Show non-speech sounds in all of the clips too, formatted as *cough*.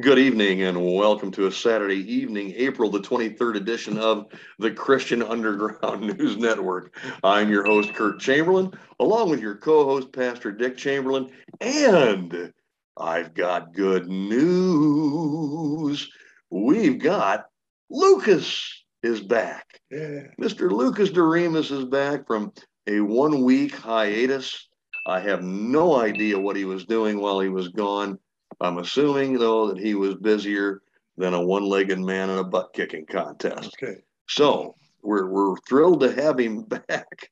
Good evening and welcome to a Saturday evening, April the 23rd edition of the Christian Underground *laughs* News Network. I'm your host, Kurt Chamberlain, along with your co host, Pastor Dick Chamberlain, and I've got good news. We've got Lucas is back. Yeah. Mr. Lucas Doremus is back from a one week hiatus. I have no idea what he was doing while he was gone. I'm assuming, though, that he was busier than a one legged man in a butt kicking contest. Okay. So we're, we're thrilled to have him *laughs* back.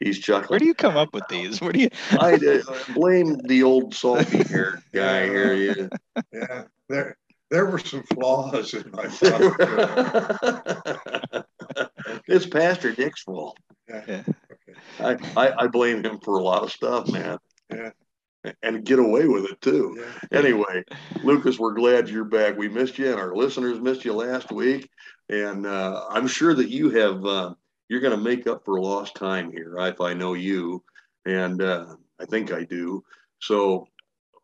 He's chuckling. Where do you come up with these? Where do you? *laughs* I uh, blame the old salty haired guy here. You. Yeah. There there were some flaws in my thought. *laughs* it's Pastor Dick's fault. yeah. I, I, I blame him for a lot of stuff, man. Yeah. And get away with it too. Yeah. Anyway, Lucas, we're glad you're back. We missed you, and our listeners missed you last week. And uh, I'm sure that you have, uh, you're going to make up for lost time here, if I know you. And uh, I think I do. So,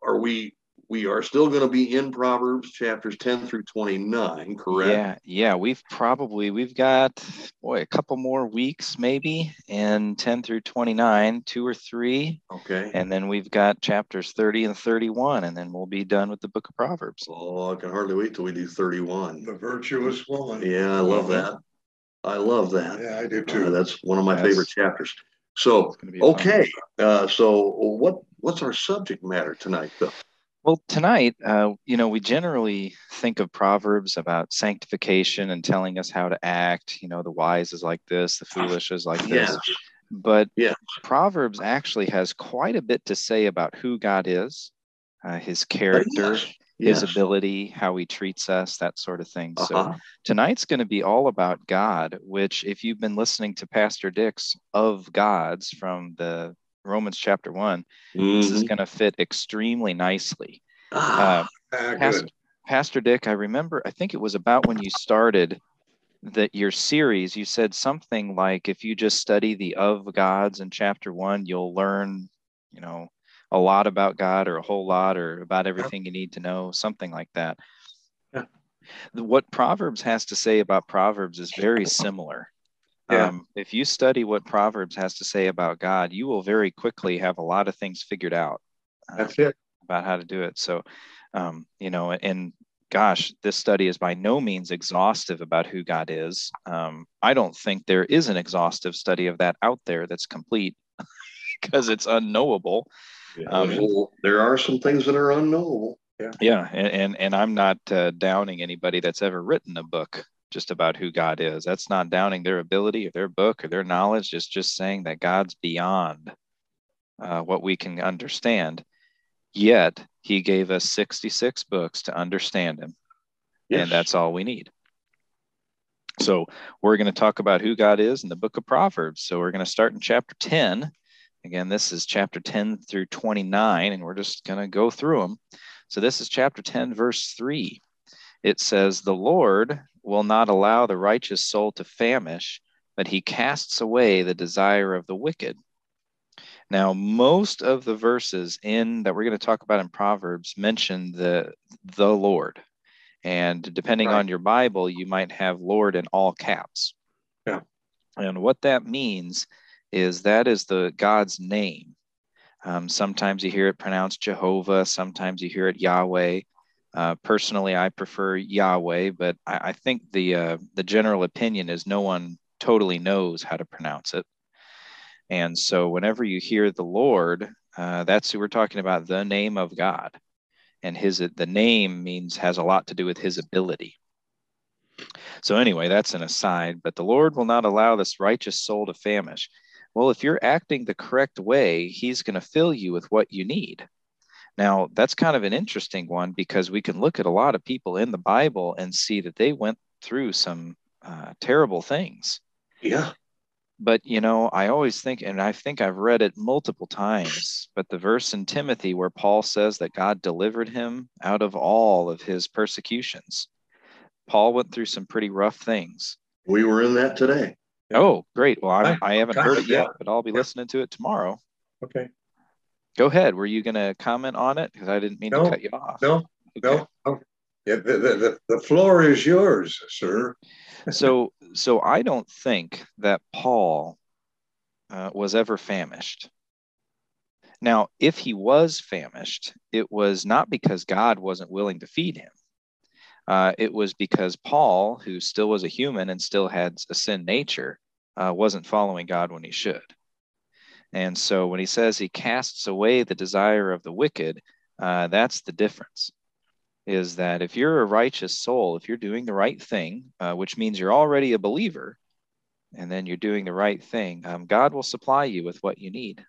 are we, we are still going to be in Proverbs chapters 10 through 29, correct? Yeah, yeah. We've probably we've got boy a couple more weeks maybe, and ten through twenty nine, two or three, Okay. and then we've got chapters thirty and thirty one, and then we'll be done with the book of Proverbs. Oh, I can hardly wait till we do 31. The virtuous woman. Yeah, I love that. I love that. Yeah, I do Uh, too. that's one of my Yes. favorite chapters. So, It's gonna be fun. okay. Uh, so, what what's our subject matter tonight, Phil? Well, tonight, uh, you know, we generally think of Proverbs about sanctification and telling us how to act. You know, the wise is like this, the foolish is like this. Yes. But Yes. Proverbs actually has quite a bit to say about who God is, uh, his character, Yes. his ability, how he treats us, that sort of thing. So Uh-huh. tonight's going to be all about God, which, if you've been listening to Pastor Dick's of Gods from the Romans chapter one, this is Mhm. going to fit extremely nicely. Ah, Uh, Ah, Pastor, good. Pastor Dick, I remember, I think it was about when you started that your series, you said something like if you just study the of gods in chapter one, you'll learn, you know, a lot about God or a whole lot or about everything you need to know, something like that. Yeah. What Proverbs has to say about Proverbs is very similar. Yeah. Um, if you study what Proverbs has to say about God, you will very quickly have a lot of things figured out. uh, That's it. about how to do it. So, um, you know, and gosh, this study is by no means exhaustive about who God is. Um, I don't think there is an exhaustive study of that out there that's complete *laughs* because it's unknowable. Um, well, there are some things that are unknowable. Yeah, and and, and I'm not uh, downing anybody that's ever written a book just about who God is. That's not downing their ability or their book or their knowledge. It's just saying that God's beyond uh, what we can understand. Yet He gave us 66 books to understand Him, Yes. and that's all we need. So we're going to talk about who God is in the book of Proverbs. So we're going to start in chapter 10. Again, this is chapter 10 through 29, and we're just going to go through them. So this is chapter 10, verse 3. It says, The Lord will not allow the righteous soul to famish, but he casts away the desire of the wicked. Now, most of the verses in that we're going to talk about in Proverbs mention the the Lord. And depending Right. on your Bible, you might have Lord in all caps. Yeah. And what that means is that is the God's name. Um, sometimes you hear it pronounced Jehovah, sometimes you hear it Yahweh. Uh, personally, I prefer Yahweh, but I, I think the uh, the general opinion is no one totally knows how to pronounce it. And so, whenever you hear the Lord, uh, that's who we're talking about, the name of God, and His the name means has a lot to do with His ability. So anyway, that's an aside. But the Lord will not allow this righteous soul to famish. Well, if you're acting the correct way, He's going to fill you with what you need. Now, that's kind of an interesting one because we can look at a lot of people in the Bible and see that they went through some uh, terrible things. Yeah. But, you know, I always think, and I think I've read it multiple times, but the verse in Timothy where Paul says that God delivered him out of all of his persecutions. Paul went through some pretty rough things. We were in that today. Yeah. Oh, great. Well, I'm, I- I haven't heard it yet, but I'll be Yeah. listening to it tomorrow. Okay. Go ahead. Were you going to comment on it? Because I didn't mean No, to cut you off. No, Okay. no, no. Yeah, the, the, the floor is yours, sir. so, so I don't think that Paul uh, was ever famished. Now, if he was famished, it was not because God wasn't willing to feed him. Uh, it was because Paul, who still was a human and still had a sin nature, uh, wasn't following God when he should. And so when he says he casts away the desire of the wicked, uh, that's the difference. Is that if you're a righteous soul, if you're doing the right thing, uh, which means you're already a believer, and then you're doing the right thing, um, God will supply you with what you need.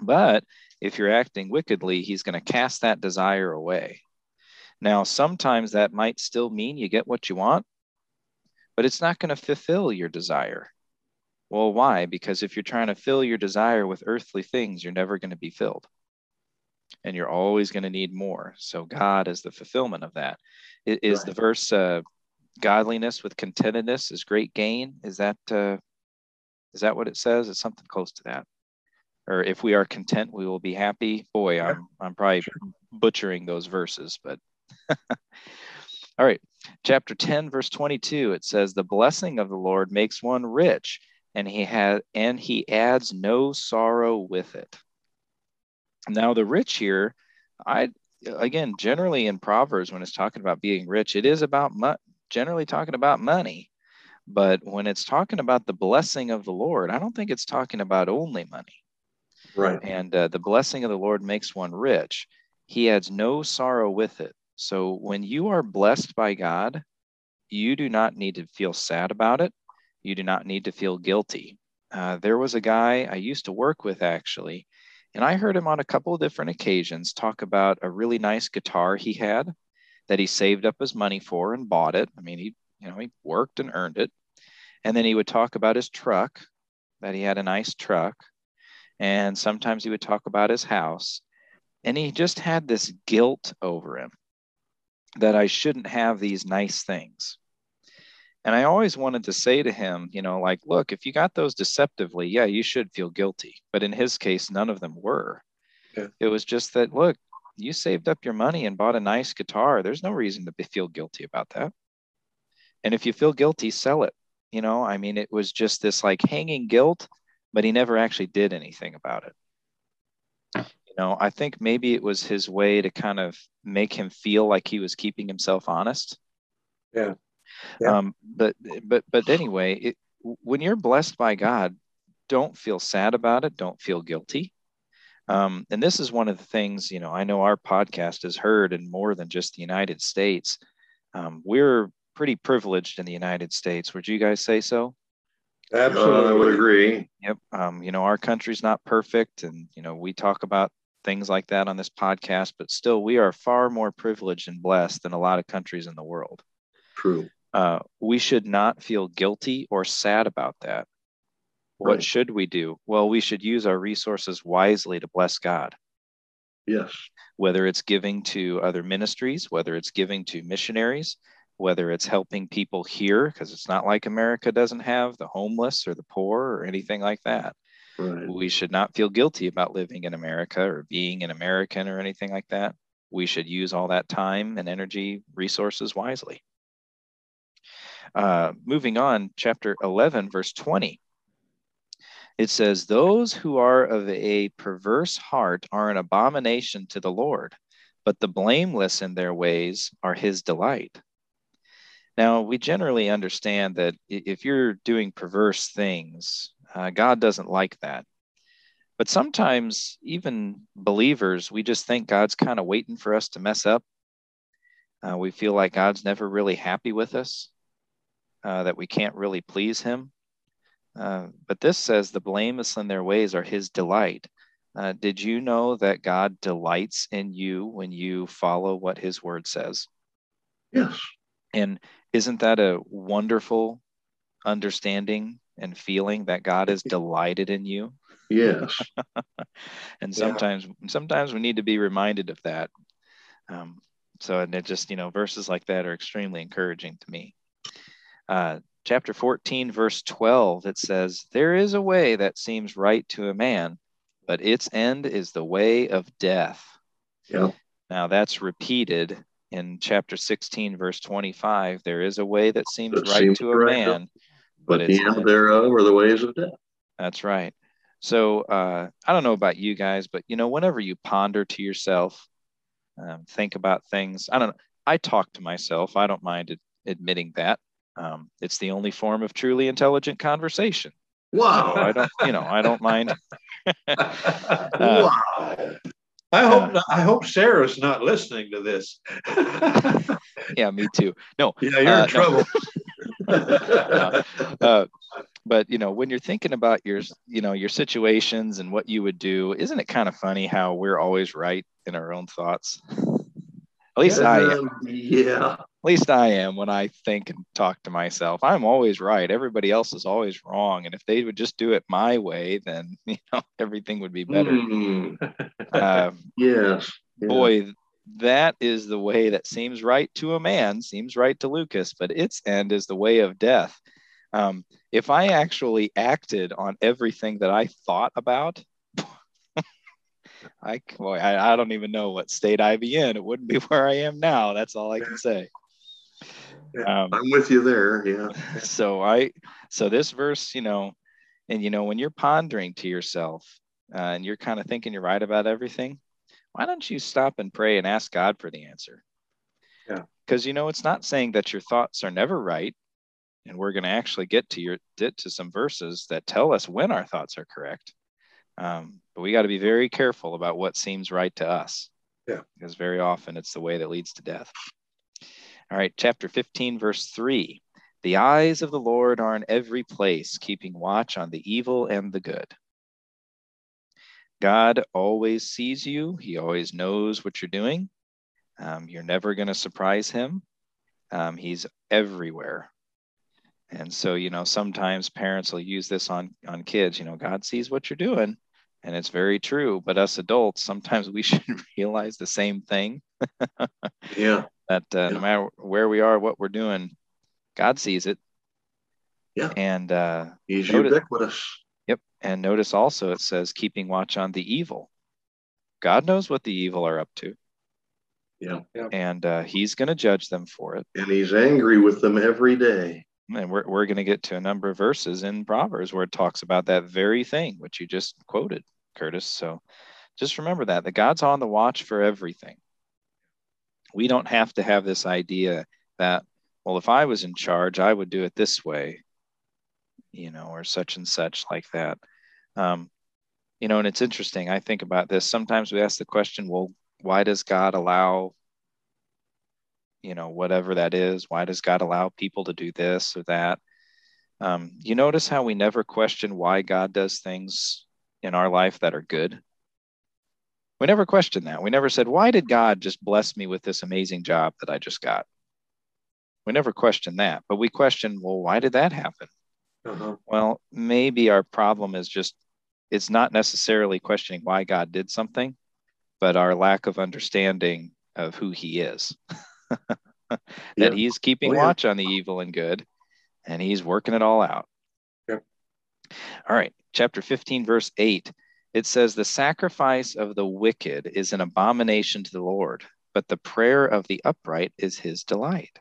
But if you're acting wickedly, he's going to cast that desire away. Now, sometimes that might still mean you get what you want, but it's not going to fulfill your desire. Well, why? Because if you're trying to fill your desire with earthly things, you're never going to be filled. And you're always going to need more. So, God is the fulfillment of that. Is right. the verse uh, godliness with contentedness is great gain? Is that uh, is that what it says? It's something close to that. Or if we are content, we will be happy. Boy, yeah. I'm I'm probably sure. butchering those verses, but *laughs* All right, chapter 10, verse 22, it says, The blessing of the Lord makes one rich, and he had and he adds no sorrow with it. Now, the rich here, I again, generally in Proverbs, when it's talking about being rich, it is about mo- generally talking about money. But when it's talking about the blessing of the Lord, I don't think it's talking about only money. Right. And uh, the blessing of the Lord makes one rich. He adds no sorrow with it. So when you are blessed by God, you do not need to feel sad about it. You do not need to feel guilty. Uh, there was a guy I used to work with actually, and I heard him on a couple of different occasions talk about a really nice guitar he had that he saved up his money for and bought it. I mean, he, you know, he worked and earned it. And then he would talk about his truck, that he had a nice truck. And sometimes he would talk about his house. And he just had this guilt over him that I shouldn't have these nice things. And I always wanted to say to him, you know, like, look, if you got those deceptively, yeah, you should feel guilty. But in his case, none of them were. Yeah. It was just that, look, you saved up your money and bought a nice guitar. There's no reason to feel guilty about that. And if you feel guilty, sell it. You know, I mean, it was just this like hanging guilt, but he never actually did anything about it you know i think maybe it was his way to kind of make him feel like he was keeping himself honest yeah, yeah. um but but but anyway it, when you're blessed by god don't feel sad about it don't feel guilty um, and this is one of the things you know i know our podcast is heard in more than just the united states um, we're pretty privileged in the united states would you guys say so Absolutely, I would agree. Yep. Um, you know, our country's not perfect, and you know, we talk about things like that on this podcast, but still, we are far more privileged and blessed than a lot of countries in the world. True. Uh, we should not feel guilty or sad about that. Right. What should we do? Well, we should use our resources wisely to bless God. Yes. Whether it's giving to other ministries, whether it's giving to missionaries, whether it's helping people here, because it's not like America doesn't have the homeless or the poor or anything like that. Right. We should not feel guilty about living in America or being an American or anything like that. We should use all that time and energy resources wisely. Uh, moving on, chapter 11, verse 20. It says, Those who are of a perverse heart are an abomination to the Lord, but the blameless in their ways are his delight. Now, we generally understand that if you're doing perverse things, uh, God doesn't like that. But sometimes, even believers, we just think God's kind of waiting for us to mess up. Uh, we feel like God's never really happy with us, uh, that we can't really please Him. Uh, but this says the blameless in their ways are His delight. Uh, did you know that God delights in you when you follow what His word says? Yes. And isn't that a wonderful understanding and feeling that God is delighted in you. Yes. *laughs* and sometimes yeah. sometimes we need to be reminded of that. Um, so and it just, you know, verses like that are extremely encouraging to me. Uh, chapter 14, verse 12, it says, There is a way that seems right to a man, but its end is the way of death. Yeah. Now that's repeated in chapter 16, verse 25, there is a way that seems That right seems to a man, But but the end thereof are the ways of death. That's right. So uh, I don't know about you guys, but you know, whenever you ponder to yourself, um, think about things. I don't know. I talk to myself. I don't mind admitting that. Um, it's the only form of truly intelligent conversation. So Wow. I don't, you know, I don't mind. *laughs* *laughs* wow. I hope not, I hope Sarah's not listening to this. *laughs* Yeah, me too. No, Yeah, you're Uh, in trouble. uh, but you know, when you're thinking about your, you know, your situations and what you would do, isn't it kind of funny how we're always right in our own thoughts? At least I am. Yeah. At least I am when I think and talk to myself. I'm always right. Everybody else is always wrong. And if they would just do it my way, then *laughs* you know everything would be better. Mm, Uh, *laughs* yes. Yeah. boy, that is the way that seems right to a man, seems right to Lucas, but its end is the way of death. Um, if I actually acted on everything that I thought about, I boy, I, I don't even know what state I'd be in. It wouldn't be *laughs* where I am now. That's all I can say. Um, I'm with you there. Yeah. so I, so this verse, you know, and you know, when you're pondering to yourself uh, and you're kind of thinking you're right about everything, why don't you stop and pray and ask God for the answer? Yeah. Because you know, it's not saying that your thoughts are never right, and we're going to actually get to your get to some verses that tell us when our thoughts are correct. Um, but we got to be very careful about what seems right to us. Yeah. Because very often it's the way that leads to death. All right, chapter 15, verse 3. The eyes of the Lord are in every place, keeping watch on the evil and the good. God always sees you, He always knows what you're doing. Um, you're never going to surprise Him. Um, he's everywhere. And so, you know, sometimes parents will use this on, on kids, you know, God sees what you're doing. And it's very true. But us adults, sometimes we *laughs* should realize the same thing Yeah. *laughs* that uh, Yeah. no matter where we are, what we're doing, God sees it. Yeah. And uh, He's Noted. ubiquitous. yep. And notice also it says keeping watch on the evil. God knows what the evil are up to. Yeah. And uh, He's going to judge them for it. And he's angry with them every day. And we're, we're going to get to a number of verses in Proverbs where it talks about that very thing, which you just quoted, Curtis. So just remember that, that God's on the watch for everything. We don't have to have this idea that, well, if I was in charge, I would do it this way, you know, or such and such like that. Um, you know, and it's interesting. I think about this. Sometimes we ask the question, well, why does God allow you know, whatever that is. Why does God allow people to do this or that? Um, you notice how we never question why God does things in our life that are good? We never questioned that. We never said, why did God just bless me with this amazing job that I just got? We never questioned that, but we question well, why did that happen? Uh-huh. Well, maybe our problem is just it's not necessarily questioning why God did something, but our lack of understanding of who he is. *laughs* *laughs* that Yeah. he's keeping Oh, yeah. watch on the evil and good and he's working it all out. Yep. All right, chapter 15, verse 8. It says, The sacrifice of the wicked is an abomination to the Lord, but the prayer of the upright is his delight.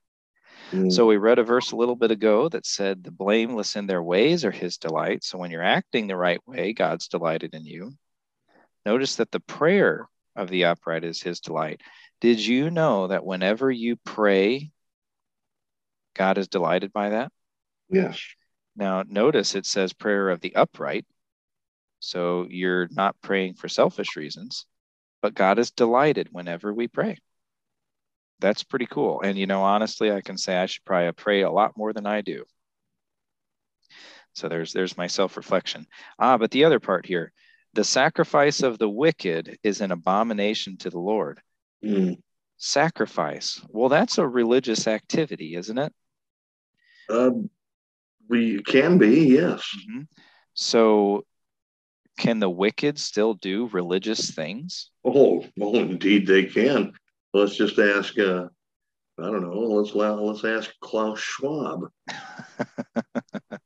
Mm. So we read a verse a little bit ago that said, The blameless in their ways are his delight. So when you're acting the right way, God's delighted in you. Notice that the prayer of the upright is his delight. Did you know that whenever you pray, God is delighted by that? yes. Now, notice it says prayer of the upright. So you're not praying for selfish reasons, but God is delighted whenever we pray. That's pretty cool. And, you know, honestly, I can say I should probably pray a lot more than I do. So there's there's my self-reflection. Ah, but the other part here, the sacrifice of the wicked is an abomination to the Lord. Mm. Sacrifice. Well, that's a religious activity, isn't it? Um, we can be, yes. Mhm. So, can the wicked still do religious things? Oh, well, indeed they can. Let's just ask. Uh, I don't know. Let's let's ask Klaus Schwab. *laughs*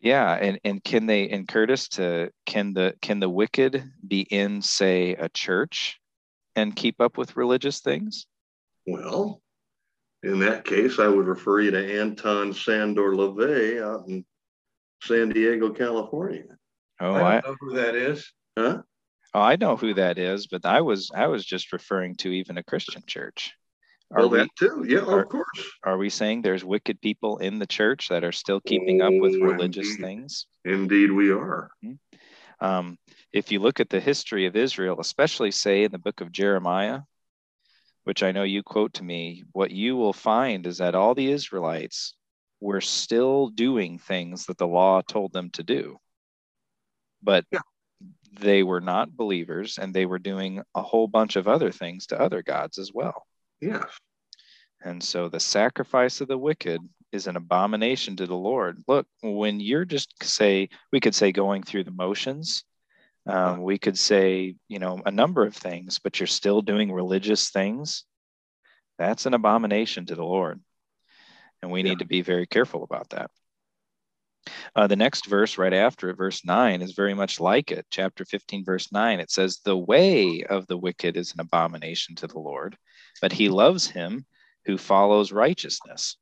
yeah, and and can they and Curtis to can the can the wicked be in say a church and keep up with religious things? Well, in that case, I would refer you to Anton Szandor LaVey out in San Diego, California. Oh, I I, know who that is. Huh? oh, I know who that is, but I was I was just referring to even a Christian church. Are Well, we that too. Yeah, are- of course. are we saying there's wicked people in the church that are still keeping up with Oh, religious indeed. things? Indeed, we are. Hmm. Um, if you look at the history of Israel, especially say in the book of Jeremiah, which I know you quote to me, what you will find is that all the Israelites were still doing things that the law told them to do. But Yeah. they were not believers and they were doing a whole bunch of other things to other gods as well. Yes. And so the sacrifice of the wicked is an abomination to the Lord. Look, when you're just say, we could say going through the motions, um, we could say, you know, a number of things, but you're still doing religious things. That's an abomination to the Lord. And we Yeah. need to be very careful about that. Uh, the next verse right after it, verse 9, is very much like it. Chapter 15, verse 9, it says, The way of the wicked is an abomination to the Lord, but he loves him who follows righteousness.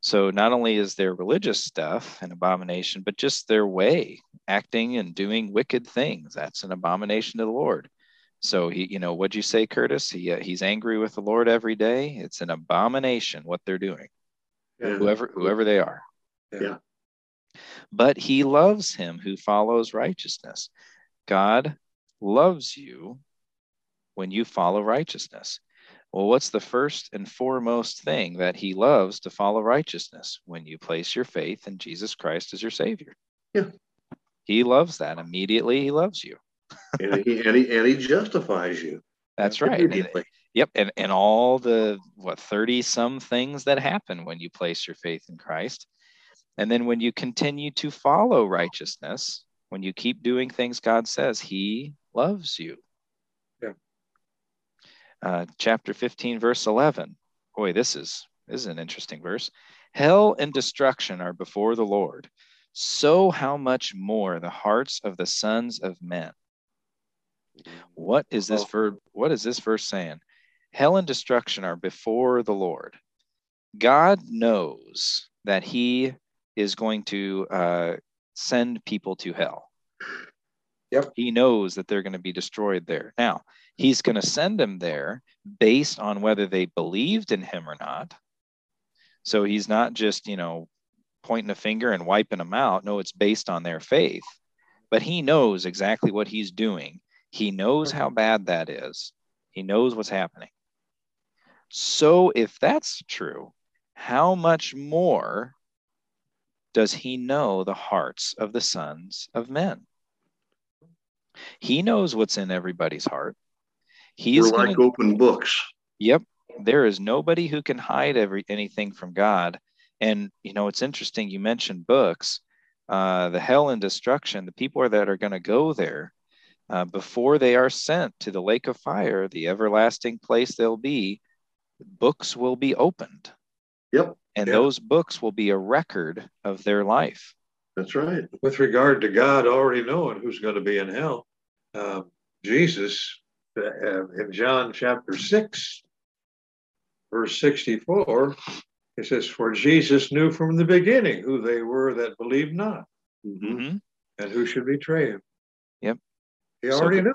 So not only is their religious stuff an abomination, but just their way, acting and doing wicked things, that's an abomination to the Lord. So he, you know, what'd you say, Curtis? He uh, he's angry with the Lord every day. It's an abomination what they're doing, Yeah. whoever whoever they are. Yeah. But he loves him who follows righteousness. God loves you when you follow righteousness. Well, what's the first and foremost thing that he loves to follow righteousness? When you place your faith in Jesus Christ as your Savior. Yeah. He loves that. Immediately, he loves you. and, he, and, he, and he justifies you. That's right. And- Immediately. Yep, and and all the what thirty some things that happen when you place your faith in Christ, and then when you continue to follow righteousness, when you keep doing things God says, He loves you. Uh, chapter fifteen, verse eleven. Boy, this is this is an interesting verse. Hell and destruction are before the Lord. So how much more the hearts of the sons of men. What is this verb? What is this verse saying? Hell and destruction are before the Lord. God knows that He is going to uh, send people to hell. Yep. He knows that they're going to be destroyed there. Now, He's going to send them there based on whether they believed in Him or not. So He's not just, you know, pointing a finger and wiping them out. No, it's based on their faith. But He knows exactly what He's doing. He knows how bad that is. He knows what's happening. So, if that's true, how much more does he know the hearts of the sons of men? He knows what's in everybody's heart. He's We're gonna, like open books. Yep. There is nobody who can hide every anything from God. And you know, it's interesting. You mentioned books. Uh, the hell and destruction. The people that are going to go there uh, before they are sent to the lake of fire, the everlasting place they'll be. Books will be opened, Yep, and Yeah. those books will be a record of their life. that's right. With regard to God already knowing who's going to be in hell, um, Jesus uh, in John chapter 6, verse 64, it says, For Jesus knew from the beginning who they were that believed not Mhm. Mhm. and who should betray him. Yep. He So already knew.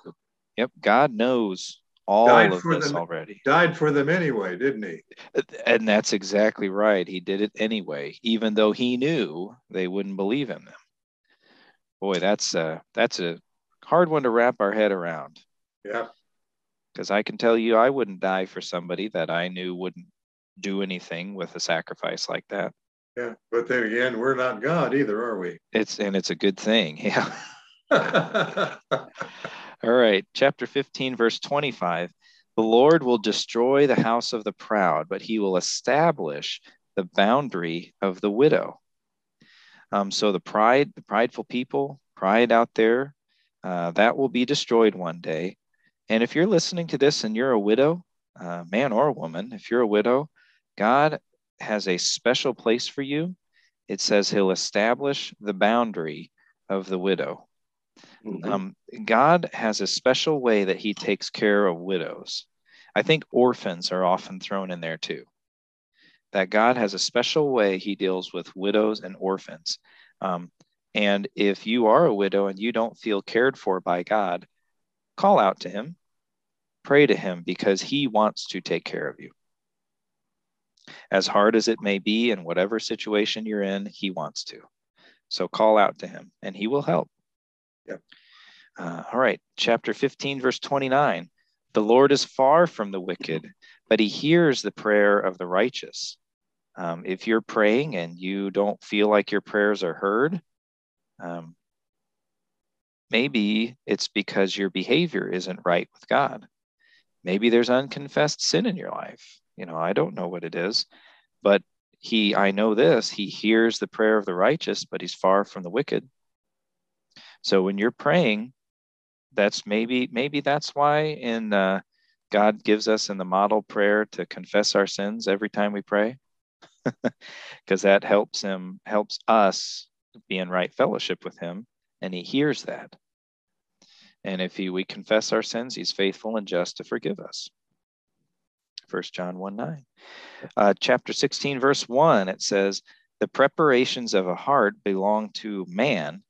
Yep. God knows all Died of this them. already. Died for them anyway, didn't he? And that's exactly right. He did it anyway, even though he knew they wouldn't believe in them. Boy, that's a that's a hard one to wrap our head around. Yeah. Because I can tell you, I wouldn't die for somebody that I knew wouldn't do anything with a sacrifice like that. Yeah. But then again, we're not God either, are we? It's and it's a good thing. *laughs* Yeah. *laughs* All right, chapter 15, verse 25. The Lord will destroy the house of the proud, but he will establish the boundary of the widow. Um, so the pride, the prideful people, pride out there, uh, that will be destroyed one day. And if you're listening to this and you're a widow, uh, man or woman, if you're a widow, God has a special place for you. It says he'll establish the boundary of the widow. Mhm. Um, God has a special way that He takes care of widows. I think orphans are often thrown in there too. That God has a special way he deals with widows and orphans. Um, and if you are a widow and you don't feel cared for by God, call out to him, pray to him because he wants to take care of you. As hard as it may be in whatever situation you're in, he wants to. So call out to him and he will help. Yep. Uh, all right, chapter 15, verse 29. The Lord is far from the wicked, but he hears the prayer of the righteous. Um, if you're praying and you don't feel like your prayers are heard, um, maybe it's because your behavior isn't right with God. Maybe there's unconfessed sin in your life. You know, I don't know what it is, but he, I know this, he hears the prayer of the righteous, but he's far from the wicked. So when you're praying, that's maybe maybe that's why in uh, God gives us in the model prayer to confess our sins every time we pray, *laughs* because that helps him helps us be in right fellowship with Him, and He hears that. And if he, we confess our sins, He's faithful and just to forgive us. 1 John 1 9. Uh, chapter 16, verse 1, it says, The preparations of a heart belong to man,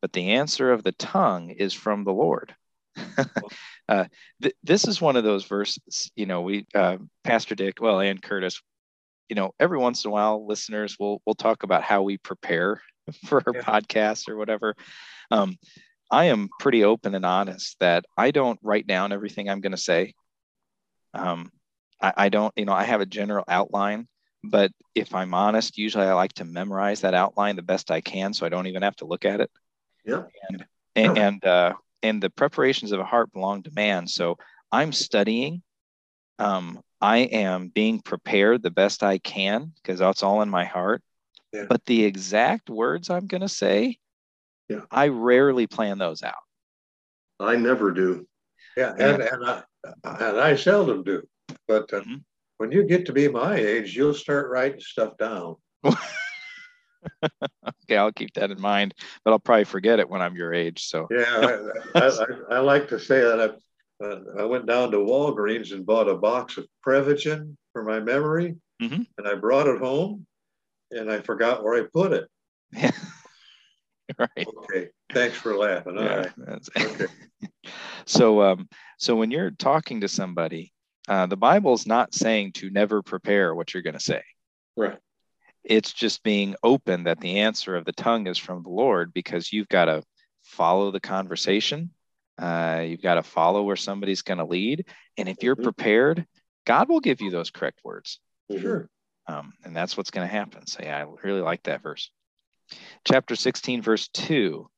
but the answer of the tongue is from the Lord. *laughs* uh, th- this is one of those verses, you know, we, uh, Pastor Dick, well, and Curtis, you know, every once in a while, listeners will will talk about how we prepare *laughs* for her yeah. podcast or whatever. Um, I am pretty open and honest that I don't write down everything I'm going to say. Um, I, I don't, you know, I have a general outline, but if I'm honest, usually I like to memorize that outline the best I can, so I don't even have to look at it. Yeah. And and and, uh, and the preparations of a heart belong to man. So I'm studying. Um, I am being prepared the best I can because that's all in my heart. Yeah. But the exact words I'm going to say, yeah. I rarely plan those out. I never do. Yeah, and and I, and I seldom do. But uh, mm-hmm. when you get to be my age, you'll start writing stuff down. *laughs* okay, I'll keep that in mind, but I'll probably forget it when I'm your age. So yeah, I, I, I, like to say that I, uh, I went down to Walgreens and bought a box of Prevagen for my memory, mm-hmm. and I brought it home, and I forgot where I put it. Yeah. *laughs* right. Okay. Thanks for laughing. All yeah, right. *laughs* Okay. so, um, so when you're talking to somebody, uh, the Bible's not saying to never prepare what you're going to say. Right. It's just being open that the answer of the tongue is from the Lord because you've got to follow the conversation. Uh, you've got to follow where somebody's going to lead. And if you're mm-hmm. prepared, God will give you those correct words. Sure. Um, and that's what's going to happen. So, yeah, I really like that verse. Chapter 16, verse 2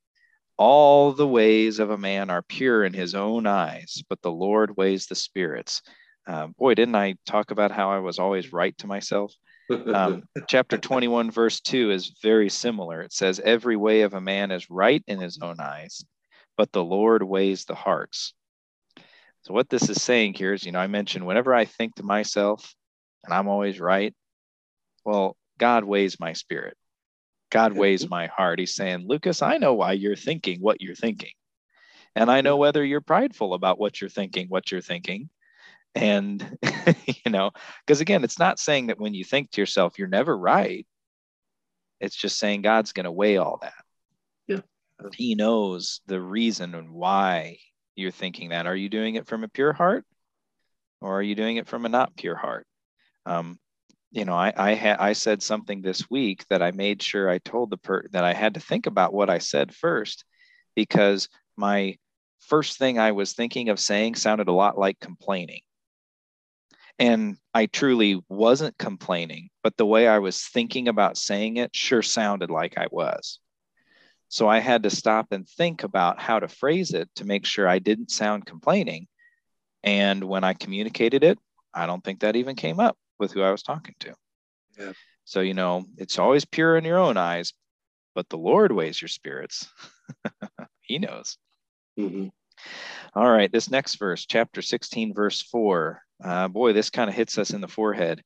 All the ways of a man are pure in his own eyes, but the Lord weighs the spirits. Um, boy, didn't I talk about how I was always right to myself? Um, *laughs* chapter 21, verse 2 is very similar. It says, Every way of a man is right in his own eyes, but the Lord weighs the hearts. So, what this is saying here is, you know, I mentioned whenever I think to myself and I'm always right, well, God weighs my spirit. God weighs my heart. He's saying, Lucas, I know why you're thinking what you're thinking. And I know whether you're prideful about what you're thinking, what you're thinking. And, *laughs* you know, because again, it's not saying that when you think to yourself, you're never right. It's just saying God's going to weigh all that. Yeah. He knows the reason and why you're thinking that. Are you doing it from a pure heart or are you doing it from a not pure heart? Um, you know, I I, ha- I said something this week that I made sure I told the per that I had to think about what I said first, because my first thing I was thinking of saying sounded a lot like complaining. And I truly wasn't complaining, but the way I was thinking about saying it sure sounded like I was. So I had to stop and think about how to phrase it to make sure I didn't sound complaining. And when I communicated it, I don't think that even came up with who I was talking to. Yeah. So, you know, it's always pure in your own eyes, but the Lord weighs your spirits. *laughs* he knows. Mm-hmm. All right, this next verse, chapter 16, verse 4. Uh, boy, this kind of hits us in the forehead.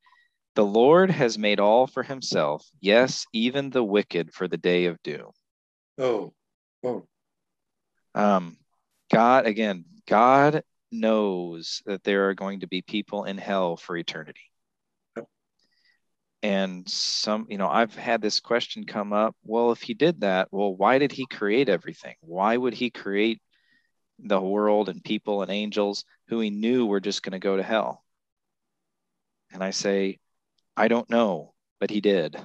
The Lord has made all for himself, yes, even the wicked for the day of doom. Oh, oh. Um, God, again, God knows that there are going to be people in hell for eternity. And some, you know, I've had this question come up. Well, if he did that, well, why did he create everything? Why would he create the world and people and angels who he knew were just going to go to hell? And I say, I don't know, but he did.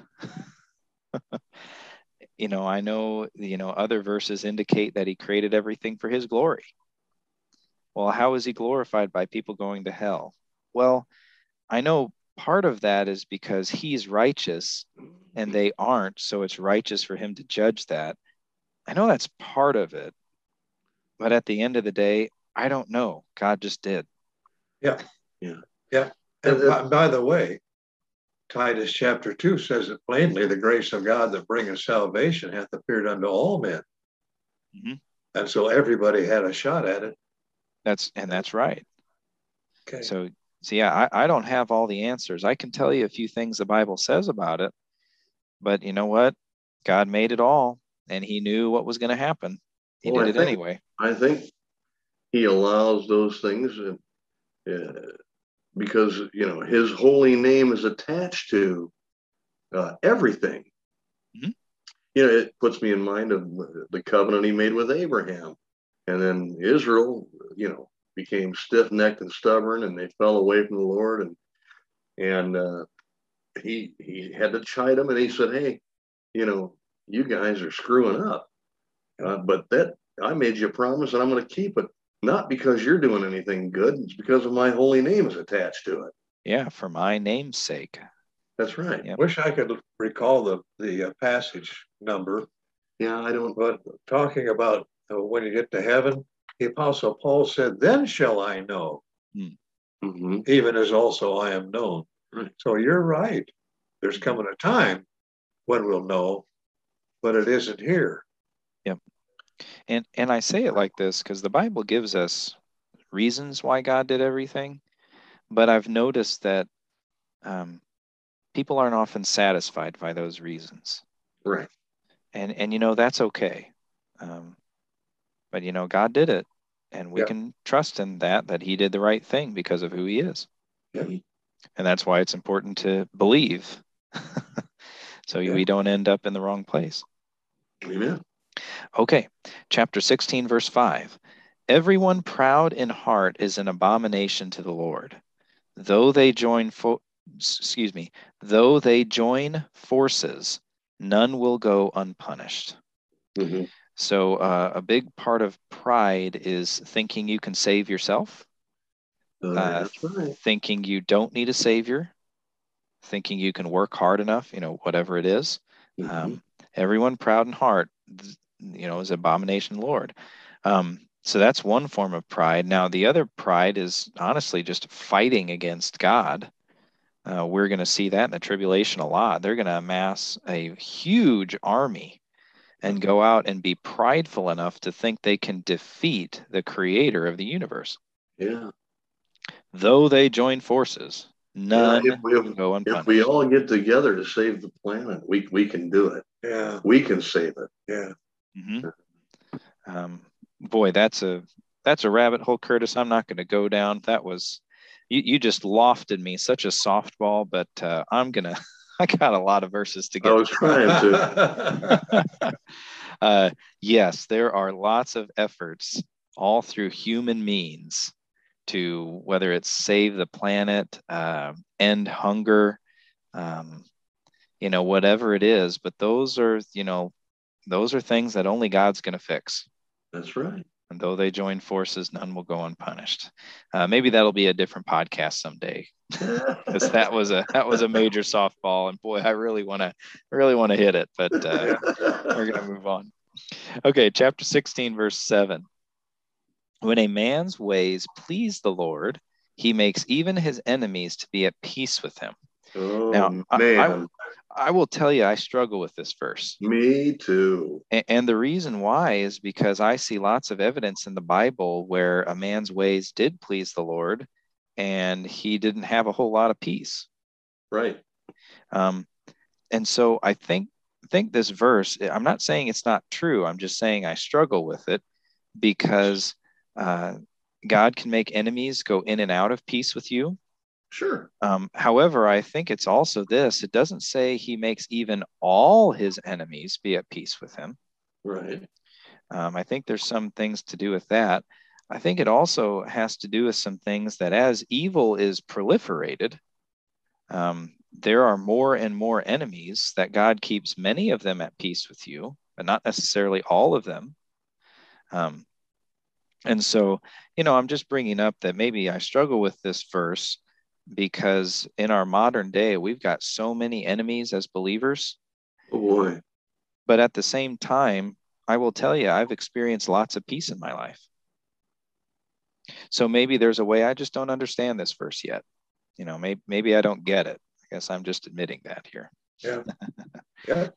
*laughs* you know, I know, you know, other verses indicate that he created everything for his glory. Well, how is he glorified by people going to hell? Well, I know part of that is because he's righteous and they aren't. So it's righteous for him to judge that. I know that's part of it. But at the end of the day, I don't know. God just did. Yeah. Yeah. Yeah. And by, by the way, Titus chapter 2 says it plainly the grace of God that bringeth salvation hath appeared unto all men. Mm-hmm. And so everybody had a shot at it. That's and that's right. Okay. So so yeah, I, I don't have all the answers. I can tell you a few things the Bible says about it, but you know what? God made it all and he knew what was going to happen. He well, did I it think, anyway. I think he allows those things uh, because you know his holy name is attached to uh, everything. Mm-hmm. You know, it puts me in mind of the covenant he made with Abraham, and then Israel. You know, became stiff-necked and stubborn, and they fell away from the Lord. And and uh, he he had to chide them, and he said, "Hey, you know, you guys are screwing up, uh, but that I made you a promise, and I'm going to keep it. Not because you're doing anything good; it's because of my holy name is attached to it. Yeah, for my name's sake. That's right. Yep. Wish I could recall the the uh, passage number. Yeah, I don't. But talking about uh, when you get to heaven, the Apostle Paul said, Then shall I know, mm-hmm. even as also I am known. Right. So you're right. There's coming a time when we'll know, but it isn't here. Yep. And and I say it like this because the Bible gives us reasons why God did everything, but I've noticed that um, people aren't often satisfied by those reasons. Right. And and you know that's okay. Um, but you know, God did it, and we can trust in that that He did the right thing because of who He is. And that's why it's important to believe, *laughs* so we don't end up in the wrong place. Amen. Okay, chapter 16, verse 5. Everyone proud in heart is an abomination to the Lord. Though they join fo- excuse me, though they join forces, none will go unpunished. Mm-hmm. So, uh, a big part of pride is thinking you can save yourself, uh, uh right. thinking you don't need a savior, thinking you can work hard enough, you know, whatever it is. Mm-hmm. Um, everyone proud in heart, you know, is abomination Lord. Um, so that's one form of pride. Now, the other pride is honestly just fighting against God. Uh, we're going to see that in the tribulation a lot. They're going to amass a huge army and go out and be prideful enough to think they can defeat the creator of the universe. Yeah. Though they join forces, none yeah, if we, go unpunished. If we all get together to save the planet, we, we can do it. Yeah. We can save it. Yeah. Mm-hmm. Um, boy, that's a that's a rabbit hole, Curtis. I'm not going to go down. That was you, you just lofted me such a softball, but uh, I'm gonna *laughs* I got a lot of verses to get. I was trying to. *laughs* uh, yes, there are lots of efforts all through human means to whether it's save the planet, uh, end hunger, um, you know, whatever it is. But those are, you know, those are things that only God's going to fix. That's right. And though they join forces, none will go unpunished. Uh, maybe that'll be a different podcast someday, *laughs* because that was a that was a major softball, and boy, I really want to really want to hit it, but uh, *laughs* we're gonna move on. Okay, chapter sixteen, verse seven. When a man's ways please the Lord, he makes even his enemies to be at peace with him. Oh, now, man. I, I will tell you, I struggle with this verse. Me too. And, and, the reason why is because I see lots of evidence in the Bible where a man's ways did please the Lord and he didn't have a whole lot of peace. Right. Um, and so I think think this verse, I'm not saying it's not true. I'm just saying I struggle with it because uh, God can make enemies go in and out of peace with you. Sure. Um, however, I think it's also this it doesn't say he makes even all his enemies be at peace with him. Right. Um, I think there's some things to do with that. I think it also has to do with some things that as evil is proliferated, um, there are more and more enemies that God keeps many of them at peace with you, but not necessarily all of them. Um, and so, you know, I'm just bringing up that maybe I struggle with this verse because in our modern day, we've got so many enemies as believers. Oh boy. But at the same time, I will tell you, I've experienced lots of peace in my life. So maybe there's a way I just don't understand this verse yet. You know, maybe maybe I don't get it. I guess I'm just admitting that here. Yeah. *laughs* yeah.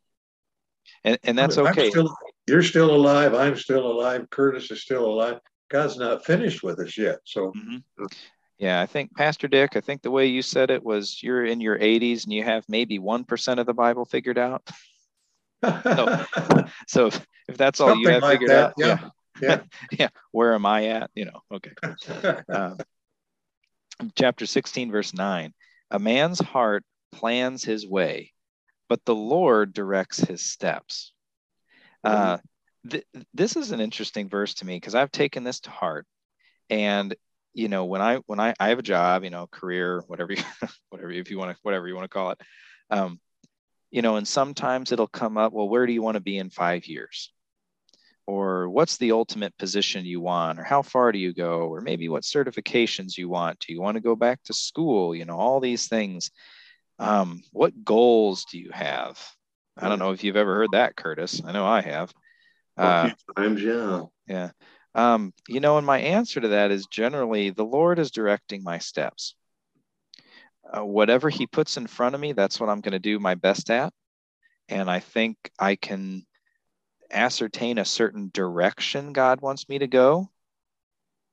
And and that's okay. Still, you're still alive. I'm still alive. Curtis is still alive. God's not finished with us yet. So mm-hmm. Yeah, I think Pastor Dick, I think the way you said it was you're in your 80s and you have maybe 1% of the Bible figured out. so, *laughs* so if, if that's all Something you have like figured that, out, yeah. yeah. *laughs* yeah. Where am I at? You know, okay. Uh, *laughs* chapter 16, verse 9 A man's heart plans his way, but the Lord directs his steps. Uh, th- this is an interesting verse to me because I've taken this to heart. And you know, when I when I, I have a job, you know, career, whatever you, *laughs* whatever if you want to whatever you want to call it, um, you know, and sometimes it'll come up. Well, where do you want to be in five years? or what's the ultimate position you want? Or how far do you go? Or maybe what certifications you want? Do you want to go back to school? You know all these things. Um, what goals do you have? I don't know if you've ever heard that curtis. I know i have. Uh, times yeah. yeah um, you know and my answer to that is generally the lord is directing my steps uh, whatever he puts in front of me that's what i'm going to do my best at and i think i can ascertain a certain direction God wants me to go.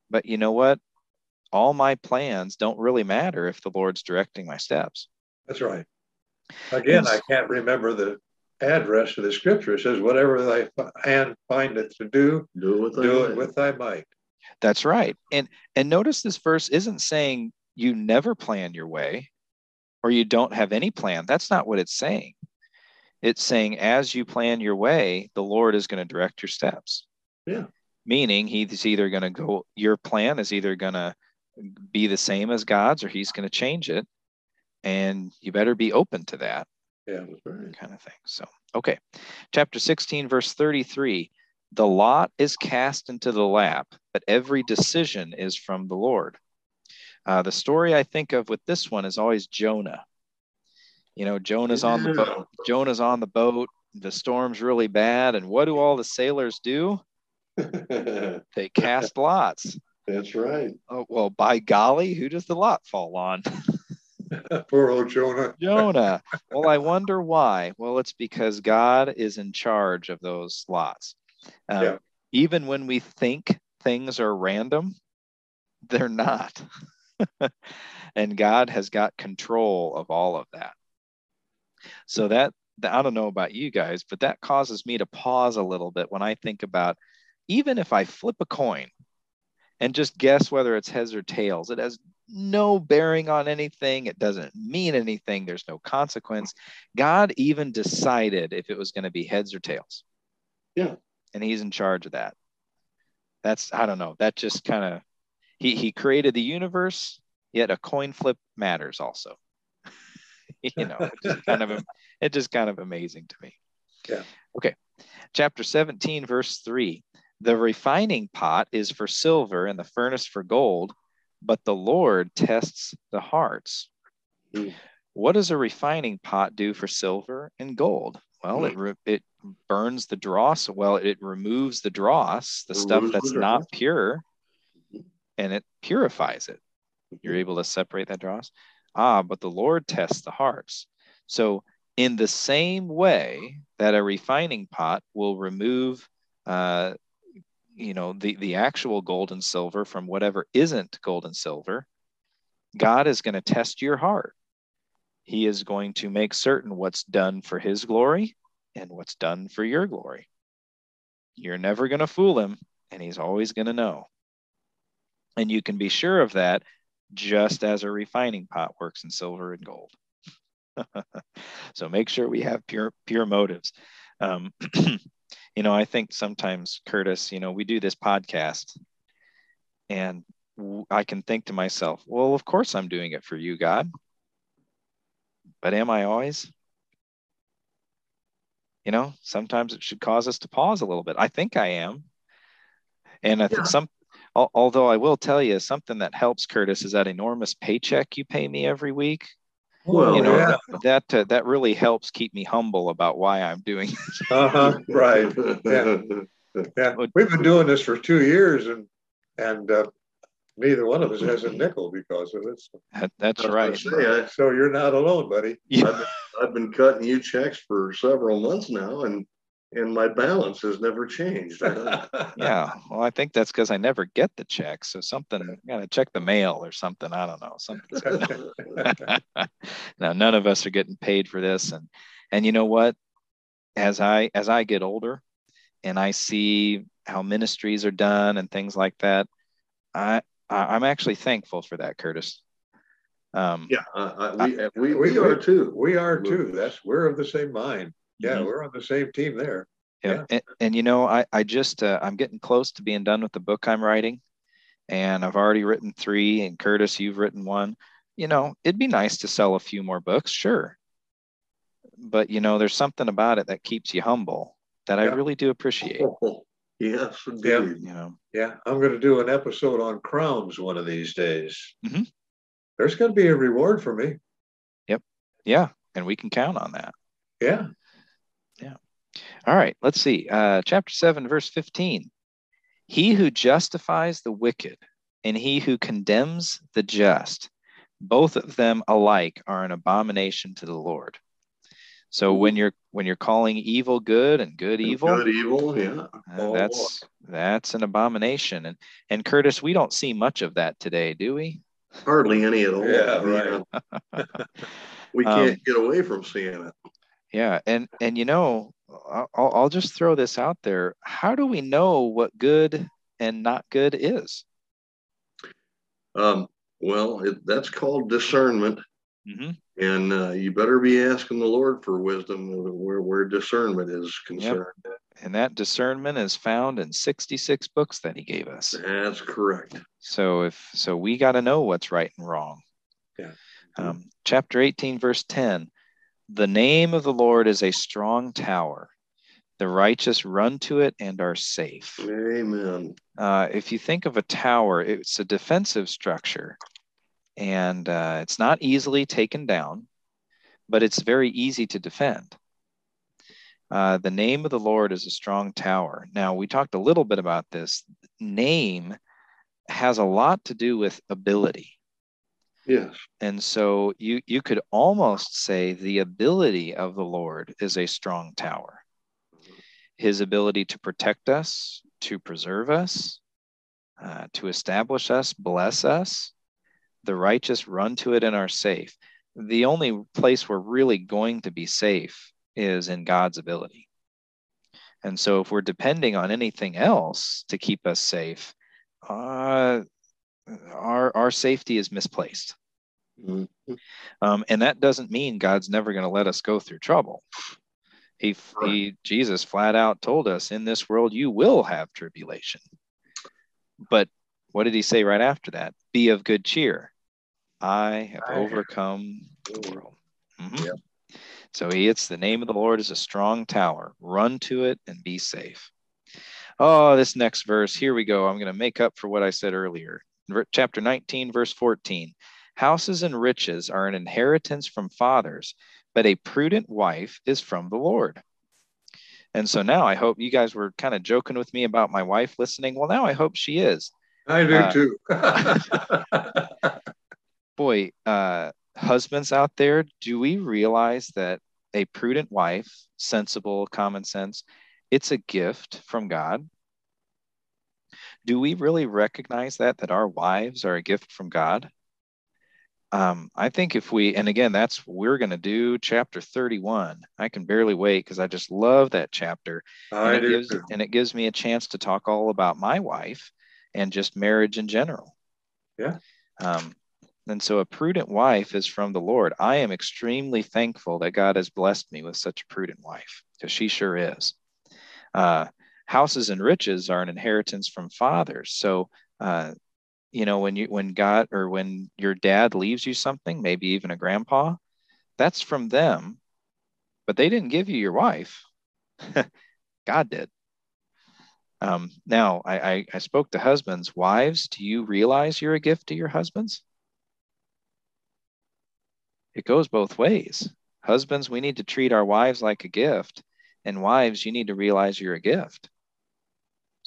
But you know what? All my plans don't really matter if the Lord's directing my steps. That's right. Again, I can't remember the address of the scripture. It says, whatever thy hand findeth to do, do it with do might. It with thy might. That's right. And and notice this verse isn't saying you never plan your way or you don't have any plan. That's not what it's saying. It's saying, as you plan your way, the Lord is going to direct your steps. Yeah. Meaning he's either going to go, your plan is either going to be the same as God's or he's going to change it. And you better be open to that. Yeah, that's right. Kind of thing. So, okay. Chapter 16, verse 33 The lot is cast into the lap, but every decision is from the Lord. Uh, the story I think of with this one is always Jonah. You know, Jonah's on the boat. Jonah's on the boat. The storm's really bad. And what do all the sailors do? *laughs* they cast lots. That's right. Oh, well, by golly, who does the lot fall on? *laughs* *laughs* Poor old Jonah. *laughs* Jonah. Well, I wonder why. Well, it's because God is in charge of those lots. Um, yeah. Even when we think things are random, they're not. *laughs* and God has got control of all of that. So that, I don't know about you guys, but that causes me to pause a little bit when I think about even if I flip a coin and just guess whether it's heads or tails, it has no bearing on anything. It doesn't mean anything. There's no consequence. God even decided if it was going to be heads or tails. Yeah. And he's in charge of that. That's, I don't know, that just kind of, he, he created the universe, yet a coin flip matters also. *laughs* you know, it just kind of it just kind of amazing to me. Yeah. Okay. Chapter 17, verse 3. The refining pot is for silver and the furnace for gold, but the Lord tests the hearts. Mm. What does a refining pot do for silver and gold? Well, mm. it re- it burns the dross. Well, it removes the dross, the removes stuff that's not pure, and it purifies it. You're able to separate that dross. Ah, but the Lord tests the hearts. So, in the same way that a refining pot will remove, uh, you know, the, the actual gold and silver from whatever isn't gold and silver, God is going to test your heart. He is going to make certain what's done for his glory and what's done for your glory. You're never going to fool him, and he's always going to know. And you can be sure of that just as a refining pot works in silver and gold. *laughs* so make sure we have pure pure motives. Um, *clears throat* you know, I think sometimes Curtis, you know, we do this podcast and I can think to myself, well, of course I'm doing it for you, God. But am I always? You know, sometimes it should cause us to pause a little bit. I think I am. And I yeah. think some, although I will tell you something that helps Curtis is that enormous paycheck you pay me every week. Well, you know yeah. that that, uh, that really helps keep me humble about why I'm doing. *laughs* uh-huh. Right. Yeah. yeah. We've been doing this for two years, and and uh, neither one of us has a nickel because of it. So. That, that's right. Say, so you're not alone, buddy. Yeah. I've, been, I've been cutting you checks for several months now, and and my balance has never changed. *laughs* yeah, well, I think that's because I never get the check. So something, I gotta check the mail or something. I don't know. Something. *laughs* *laughs* now, none of us are getting paid for this, and and you know what? As I as I get older, and I see how ministries are done and things like that, I I'm actually thankful for that, Curtis. Um, yeah, uh, we, I, we, we, we are too. We are too. That's we're of the same mind. Yeah, mm-hmm. we're on the same team there. Yeah, yeah. And, and, you know, I I just uh, I'm getting close to being done with the book I'm writing, and I've already written three. And Curtis, you've written one. You know, it'd be nice to sell a few more books, sure. But you know, there's something about it that keeps you humble that yeah. I really do appreciate. *laughs* Yes, indeed. Yeah. You know. Yeah, I'm going to do an episode on crowns one of these days. Mm-hmm. There's going to be a reward for me. Yep. Yeah, and we can count on that. Yeah. Yeah. All right. Let's see. Uh, chapter seven, verse fifteen. He who justifies the wicked and he who condemns the just, both of them alike are an abomination to the Lord. So when you're when you're calling evil good and good evil, good evil, yeah, uh, that's that's an abomination. And and Curtis, we don't see much of that today, do we? Hardly any at all. Yeah, right. *laughs* we can't um, get away from seeing it. Yeah, and and you know, I'll, I'll just throw this out there. How do we know what good and not good is? Um, well, it, that's called discernment. Mm-hmm. And uh, you better be asking the Lord for wisdom where, where discernment is concerned. Yep. And that discernment is found in 66 books that he gave us. That's correct. So if so we got to know what's right and wrong. Yeah. Um, chapter 18, verse 10. The name of the Lord is a strong tower. The righteous run to it and are safe. Amen. Uh, if you think of a tower, it's a defensive structure and uh, it's not easily taken down, but it's very easy to defend. Uh, the name of the Lord is a strong tower. Now, we talked a little bit about this. Name has a lot to do with ability. Yes. And so you you could almost say the ability of the Lord is a strong tower. His ability to protect us, to preserve us, uh, to establish us, bless us, the righteous run to it and are safe. The only place we're really going to be safe is in God's ability. And so if we're depending on anything else to keep us safe, uh, our, our safety is misplaced. Mm-hmm. Um, and that doesn't mean God's never going to let us go through trouble. He, he, Jesus flat out told us, in this world you will have tribulation. But what did he say right after that? Be of good cheer. I have I overcome have. the world. Mm-hmm. So it's the name of the Lord is a strong tower. Run to it and be safe. Oh, this next verse, here we go. I'm going to make up for what I said earlier. Chapter 19, verse 14. Houses and riches are an inheritance from fathers, but a prudent wife is from the Lord. And so now I hope you guys were kind of joking with me about my wife listening. Well, now I hope she is. I do uh, too. *laughs* boy, uh, husbands out there, do we realize that a prudent wife, sensible, common sense, it's a gift from God? Do we really recognize that, that our wives are a gift from God? Um, I think if we, and again, that's we're going to do chapter 31. I can barely wait because I just love that chapter. I and, it gives, and it gives me a chance to talk all about my wife and just marriage in general. Yeah. Um, and so a prudent wife is from the Lord. I am extremely thankful that God has blessed me with such a prudent wife because she sure is. Uh, houses and riches are an inheritance from fathers. So, uh, you know, when you when God or when your dad leaves you something, maybe even a grandpa, that's from them, but they didn't give you your wife. *laughs* God did. Um, now, I, I, I spoke to husbands. Wives, do you realize you're a gift to your husbands? It goes both ways. Husbands, we need to treat our wives like a gift, and wives, you need to realize you're a gift.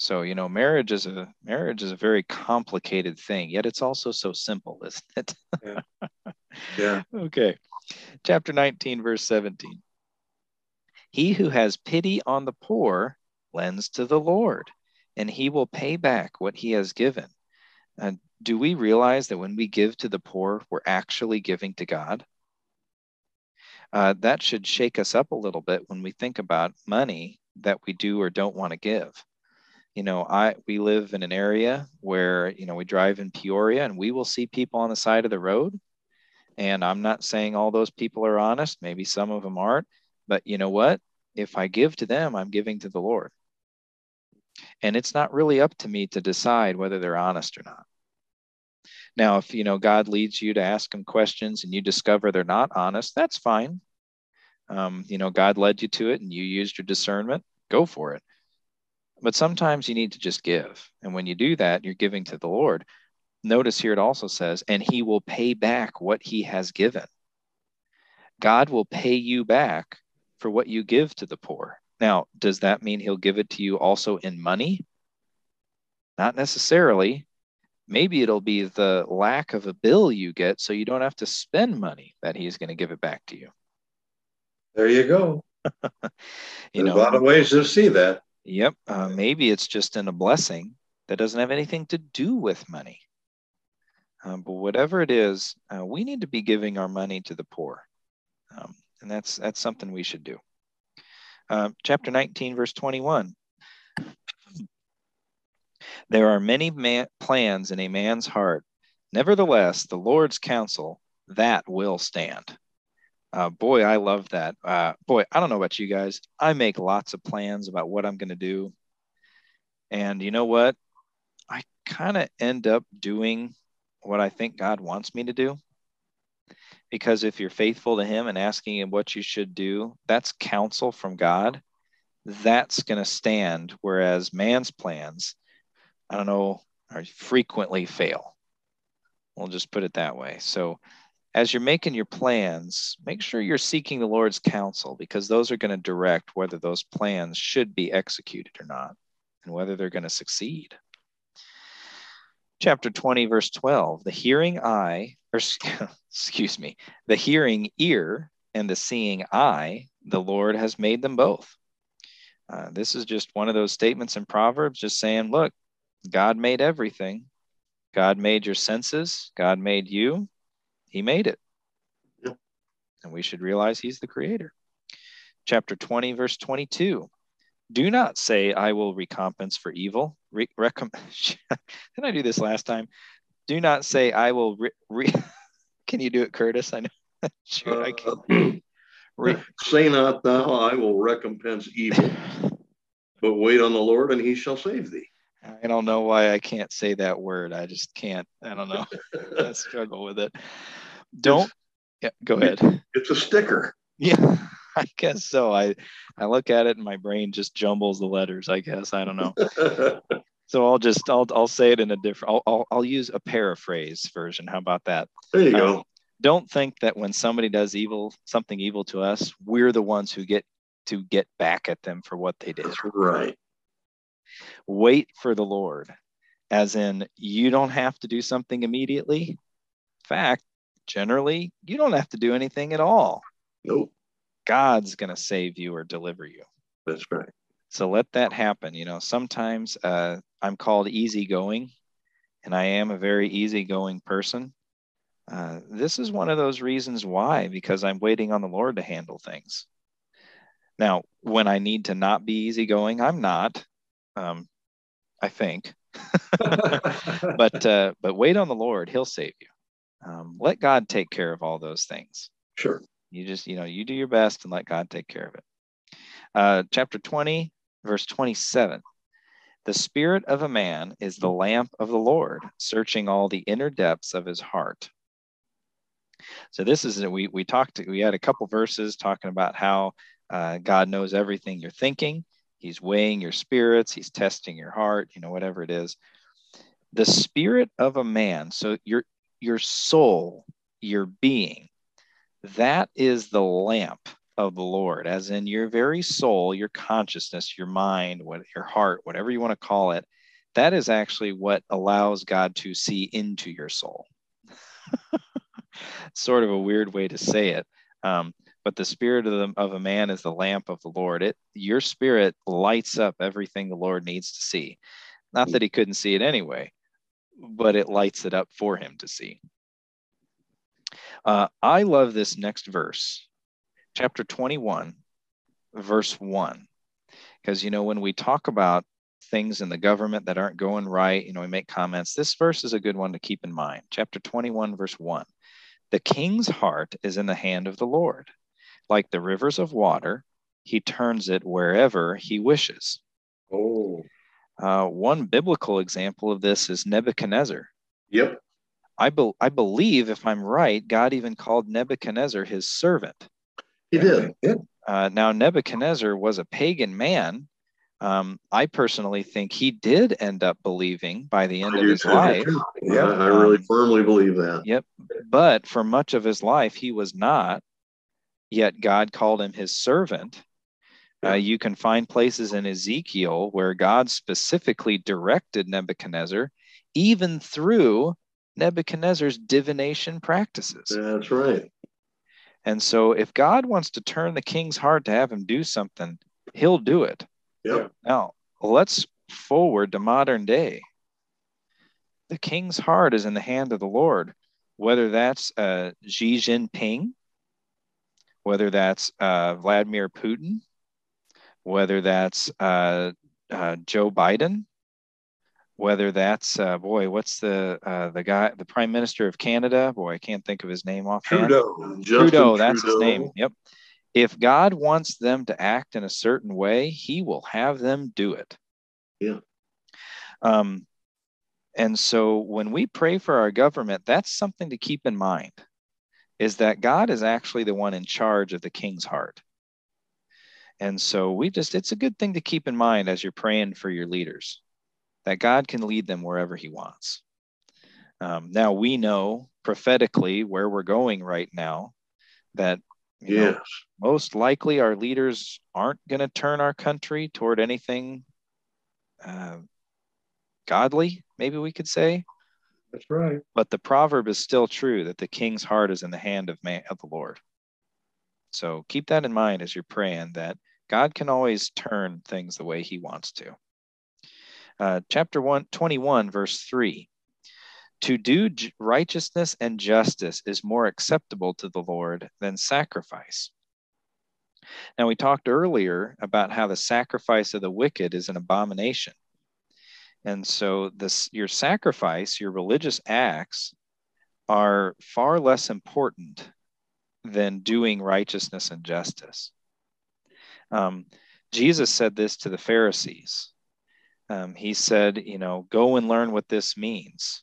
So, you know, marriage is a marriage is a very complicated thing, yet it's also so simple, *laughs* isn't it? Yeah. yeah. okay. Chapter 19, verse 17. He who has pity on the poor lends to the Lord, and he will pay back what he has given. And do we realize that when we give to the poor, we're actually giving to God? Uh, that should shake us up a little bit when we think about money that we do or don't want to give. You know, I we live in an area where you know we drive in Peoria and we will see people on the side of the road. And I'm not saying all those people are honest. Maybe some of them aren't. But you know what? If I give to them, I'm giving to the Lord. And it's not really up to me to decide whether they're honest or not. Now, if you know God leads you to ask them questions and you discover they're not honest, that's fine. Um, you know, God led you to it and you used your discernment, go for it. But sometimes you need to just give. And when you do that, you're giving to the Lord. Notice here it also says, and he will pay back what he has given. God will pay you back for what you give to the poor. Now, does that mean he'll give it to you also in money? Not necessarily. Maybe it'll be the lack of a bill you get so you don't have to spend money that he's going to give it back to you. There you go. *laughs* you There's know, a lot of ways to see that. Yep. Uh, maybe it's just in a blessing that doesn't have anything to do with money. Um, but whatever it is, uh, we need to be giving our money to the poor, um, and that's that's something we should do. Uh, chapter 19, verse 21. There are many man- plans in a man's heart. Nevertheless, the Lord's counsel that will stand. Uh, boy, I love that. Uh, boy, I don't know about you guys. I make lots of plans about what I'm going to do. And you know what? I kind of end up doing what I think God wants me to do. Because if you're faithful to Him and asking Him what you should do, that's counsel from God. That's going to stand. Whereas man's plans, I don't know, are frequently fail. We'll just put it that way. So, as you're making your plans, make sure you're seeking the Lord's counsel because those are going to direct whether those plans should be executed or not and whether they're going to succeed. Chapter 20, verse 12 the hearing eye, or *laughs* excuse me, the hearing ear and the seeing eye, the Lord has made them both. Uh, this is just one of those statements in Proverbs, just saying, look, God made everything. God made your senses. God made you. He made it. And we should realize He's the creator. Chapter 20, verse 22. Do not say, I will recompense for evil. Re- recom- *laughs* Didn't I do this last time? Do not say, I will. Re- re- *laughs* Can you do it, Curtis? I know. *laughs* Shoot, I Uh, can. *clears throat* Re- Say not thou, I will recompense evil, but wait on the Lord, and he shall save thee. I don't know why I can't say that word. I just can't. I don't know. *laughs* I struggle with it. Don't. Yeah, go ahead. *laughs* It's a sticker. Yeah, I guess so. I I look at it and my brain just jumbles the letters. I guess I don't know. *laughs* So I'll just I'll I'll say it in a different. I'll I'll, I'll use a paraphrase version. How about that? there you Um, go. don't think that when somebody does evil, something evil to us, we're the ones who get to get back at them for what they did. That's right. Wait for the Lord, as in you don't have to do something immediately. In fact, generally, you don't have to do anything at all. Nope. God's going to save you or deliver you. That's right. So let that happen. You know, sometimes uh, I'm called easygoing, and I am a very easygoing person. Uh, this is one of those reasons why, because I'm waiting on the Lord to handle things. Now, when I need to not be easygoing, I'm not. Um, I think. *laughs* *laughs* but uh, but wait on the Lord; He'll save you. Um, let God take care of all those things. Sure. You just you know you do your best and let God take care of it. Uh, chapter twenty, verse twenty-seven. The spirit of a man is the lamp of the Lord, searching all the inner depths of his heart. So this is we we talked. We had a couple verses talking about how uh, God knows everything you're thinking. He's weighing your spirits. He's testing your heart. You know whatever it is. The spirit of a man. So your your soul, your being, that is the lamp of the Lord, as in your very soul, your consciousness, your mind, what your heart, whatever you want to call it. That is actually what allows God to see into your soul. *laughs* sort of a weird way to say it. Um, but the spirit of, the, of a man is the lamp of the Lord. It your spirit lights up everything the Lord needs to see. Not that he couldn't see it anyway, but it lights it up for him to see. Uh, I love this next verse, chapter 21, verse 1. Because, you know, when we talk about things in the government that aren't going right, you know, we make comments. This verse is a good one to keep in mind. Chapter 21, verse 1. The king's heart is in the hand of the Lord. Like the rivers of water, he turns it wherever he wishes. Oh. Uh, one biblical example of this is Nebuchadnezzar. Yep. I, be- I believe, if I'm right, God even called Nebuchadnezzar his servant. He did. Yeah. Uh, now, Nebuchadnezzar was a pagan man. Um, I personally think he did end up believing by the end I of his too. life. Yeah. I, I really Um, firmly believe that. Yep. But for much of his life, he was not. Yet God called him his servant. Uh, you can find places in Ezekiel where God specifically directed Nebuchadnezzar, even through Nebuchadnezzar's divination practices. That's right. And so, if God wants to turn the king's heart to have him do something, he'll do it. Yep. Now, let's forward to modern day. The king's heart is in the hand of the Lord, whether that's uh, Xi Jinping, whether that's uh, Vladimir Putin, whether that's uh, uh, Joe Biden, whether that's uh, boy, what's the uh, the guy, the Prime Minister of Canada? Boy, I can't think of his name offhand. Trudeau. Justin Trudeau, that's his name. Yep. If God wants them to act in a certain way, He will have them do it. Yeah. Um, and so when we pray for our government, that's something to keep in mind is that God is actually the one in charge of the king's heart. And so we just, it's a good thing to keep in mind as you're praying for your leaders that God can lead them wherever He wants. Um, now we know prophetically where we're going right now that you know, Yes. most likely our leaders aren't going to turn our country toward anything uh, godly, maybe we could say. That's right. But the proverb is still true that the king's heart is in the hand of man of the Lord. So keep that in mind as you're praying that God can always turn things the way he wants to. Uh, chapter 1, 21, verse 3. To do righteousness and justice is more acceptable to the Lord than sacrifice. Now, we talked earlier about how the sacrifice of the wicked is an abomination. And so, this, your sacrifice, your religious acts, are far less important than doing righteousness and justice. Um, Jesus said this to the Pharisees. Um, he said, you know, go and learn what this means.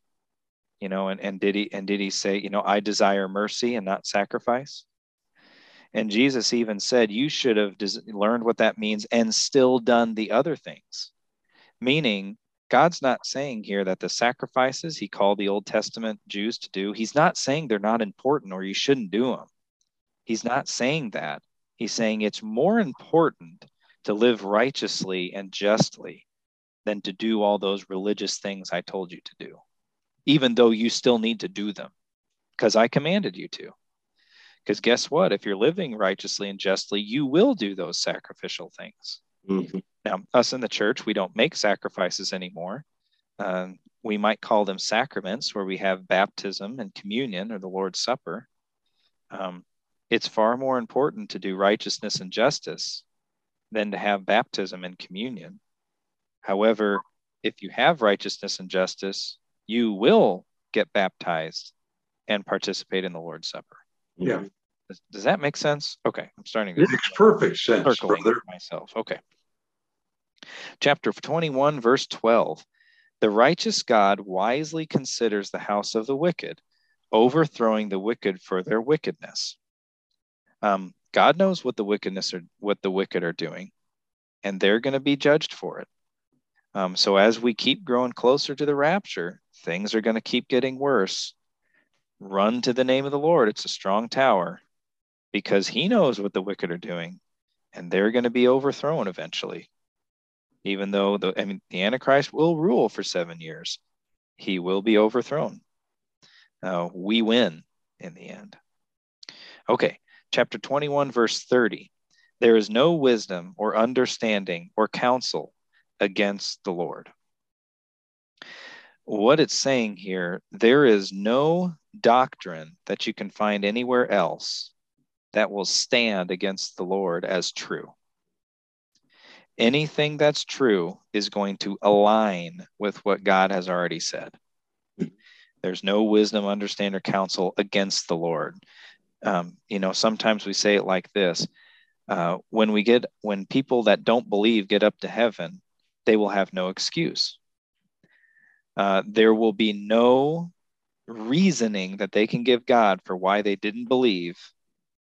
You know, and, and did he and did he say, you know, I desire mercy and not sacrifice? And Jesus even said, you should have des- learned what that means and still done the other things. Meaning, God's not saying here that the sacrifices he called the Old Testament Jews to do, he's not saying they're not important or you shouldn't do them. He's not saying that. He's saying it's more important to live righteously and justly than to do all those religious things I told you to do, even though you still need to do them because I commanded you to. Because guess what? If you're living righteously and justly, you will do those sacrificial things. Mhm. Now, us in the church, we don't make sacrifices anymore. Um, we might call them sacraments where we have baptism and communion or the Lord's Supper. Um, it's far more important to do righteousness and justice than to have baptism and communion. However, if you have righteousness and justice, you will get baptized and participate in the Lord's Supper. Yeah. Does, does that make sense? Okay, I'm starting to It makes perfect sense, circling brother. myself. Okay. Chapter 21, verse 12. The righteous God wisely considers the house of the wicked, overthrowing the wicked for their wickedness. Um, God knows what the wickedness are what the wicked are doing, and they're going to be judged for it. Um, so as we keep growing closer to the rapture, things are going to keep getting worse. Run to the name of the Lord. It's a strong tower because he knows what the wicked are doing, and they're going to be overthrown eventually. Even though the I mean the Antichrist will rule for seven years, he will be overthrown. Uh, we win in the end. Okay, chapter 21, verse 30. There is no wisdom or understanding or counsel against the Lord. What it's saying here, there is no doctrine that you can find anywhere else that will stand against the Lord as true. Anything that's true is going to align with what God has already said. There's no wisdom, understanding, or counsel against the Lord. Um, you know, sometimes we say it like this uh, when we get, when people that don't believe get up to heaven, they will have no excuse. Uh, there will be no reasoning that they can give God for why they didn't believe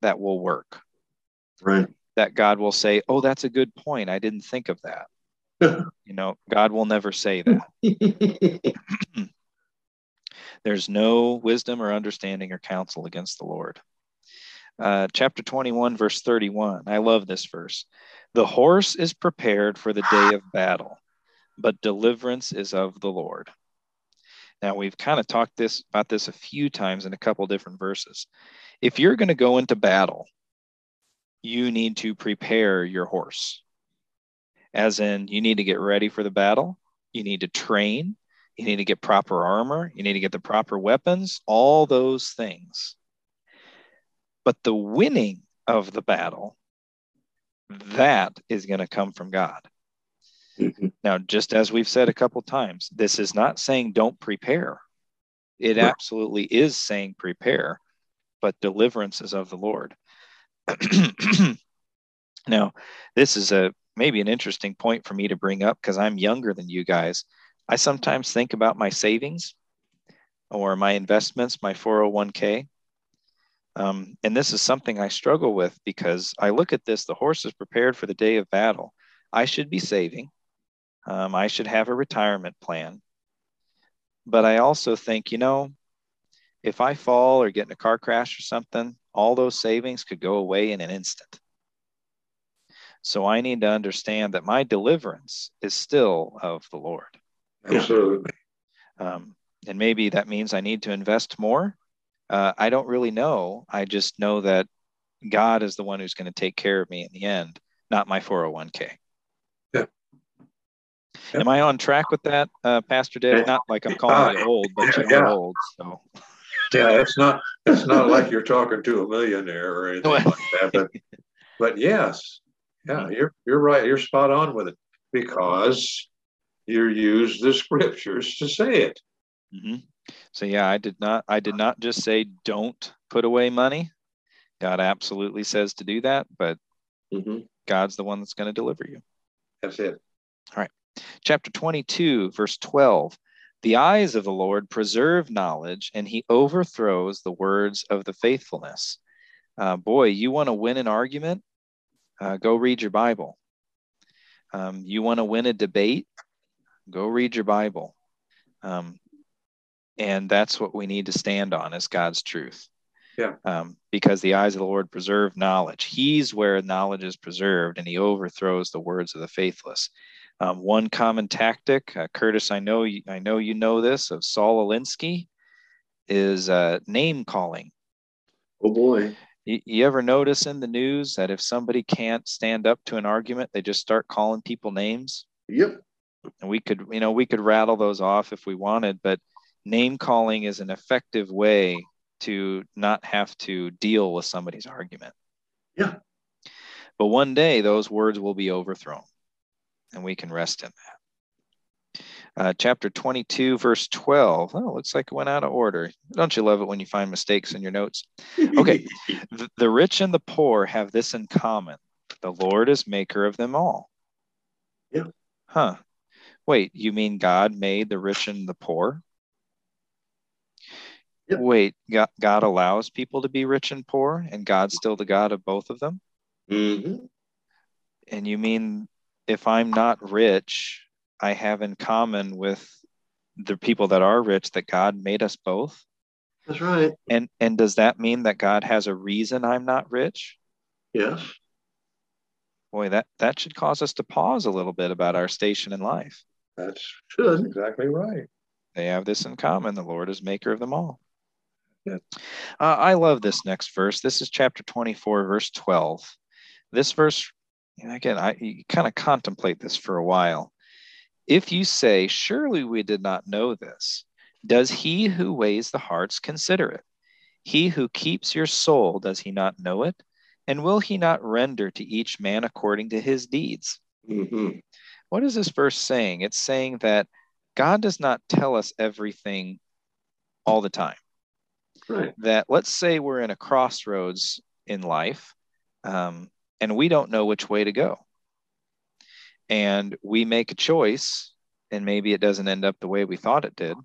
that will work. Right. That God will say, Oh, that's a good point. I didn't think of that. *laughs* you know, God will never say that. *laughs* *clears throat* There's no wisdom or understanding or counsel against the Lord. Uh, chapter 21, verse 31. I love this verse. The horse is prepared for the day of battle, but deliverance is of the Lord. Now we've kind of talked this about this a few times in a couple different verses. If you're going to go into battle, you need to prepare your horse. As in, you need to get ready for the battle. You need to train. You need to get proper armor. You need to get the proper weapons, all those things. But the winning of the battle, that is going to come from God. Mhm. Now, just as we've said a couple times, this is not saying don't prepare. It absolutely is saying prepare, but deliverance is of the Lord. *clears throat* now, this is a maybe an interesting point for me to bring up because I'm younger than you guys. I sometimes think about my savings or my investments, my 401k. Um, and this is something I struggle with because I look at this the horse is prepared for the day of battle. I should be saving, um, I should have a retirement plan. But I also think, you know, if I fall or get in a car crash or something, all those savings could go away in an instant. So I need to understand that my deliverance is still of the Lord. Absolutely. Um, and maybe that means I need to invest more. Uh, I don't really know. I just know that God is the one who's going to take care of me in the end, not my 401k. Yeah. Yeah. Am I on track with that, uh, Pastor Dick? Not like I'm calling you old, but you're Yeah. old. So Yeah, it's not it's not like you're talking to a millionaire or anything like that. But *laughs* but yes, yeah, you're you're right. You're spot on with it because you use the scriptures to say it. Mhm. So yeah, I did not. I did not just say don't put away money. God absolutely says to do that, but Mhm. God's the one that's going to deliver you. That's it. All right. Chapter 22, verse 12. The eyes of the Lord preserve knowledge, and he overthrows the words of the faithfulness. Uh, boy, you want to win an argument? Uh, go read your Bible. Um, you want to win a debate? Go read your Bible. Um, and that's what we need to stand on is God's truth. Yeah. Um, because the eyes of the Lord preserve knowledge. He's where knowledge is preserved, and he overthrows the words of the faithless. Um, one common tactic, uh, Curtis, I know you, I know you know this of Saul Alinsky, is uh, name calling. Oh boy. You, you ever notice in the news that if somebody can't stand up to an argument, they just start calling people names? Yep. And we could, you know, we could rattle those off if we wanted, but name calling is an effective way to not have to deal with somebody's argument. Yeah. But one day those words will be overthrown and we can rest in that. Uh, chapter 22, verse 12. Oh, looks like it went out of order. Don't you love it when you find mistakes in your notes? Okay. *laughs* the, the rich and the poor have this in common the Lord is maker of them all. Yeah. Huh. Wait, you mean God made the rich and the poor? Yep. Wait, God, God allows people to be rich and poor, and God's still the God of both of them? Mm-hmm. And you mean if I'm not rich, I have in common with the people that are rich that God made us both? That's right. And and does that mean that God has a reason I'm not rich? Yes. Boy, that that should cause us to pause a little bit about our station in life. That's Should. exactly right. They have this in common. The Lord is maker of them all. Yeah. Uh, I love this next verse. This is chapter 24, verse 12. This verse, again, I kind of contemplate this for a while. If you say, Surely we did not know this, does he who weighs the hearts consider it? He who keeps your soul, does he not know it? And will he not render to each man according to his deeds? hmm What is this verse saying? It's saying that God does not tell us everything all the time. Right. That let's say we're in a crossroads in life um, and we don't know which way to go. And we make a choice and maybe it doesn't end up the way we thought it did.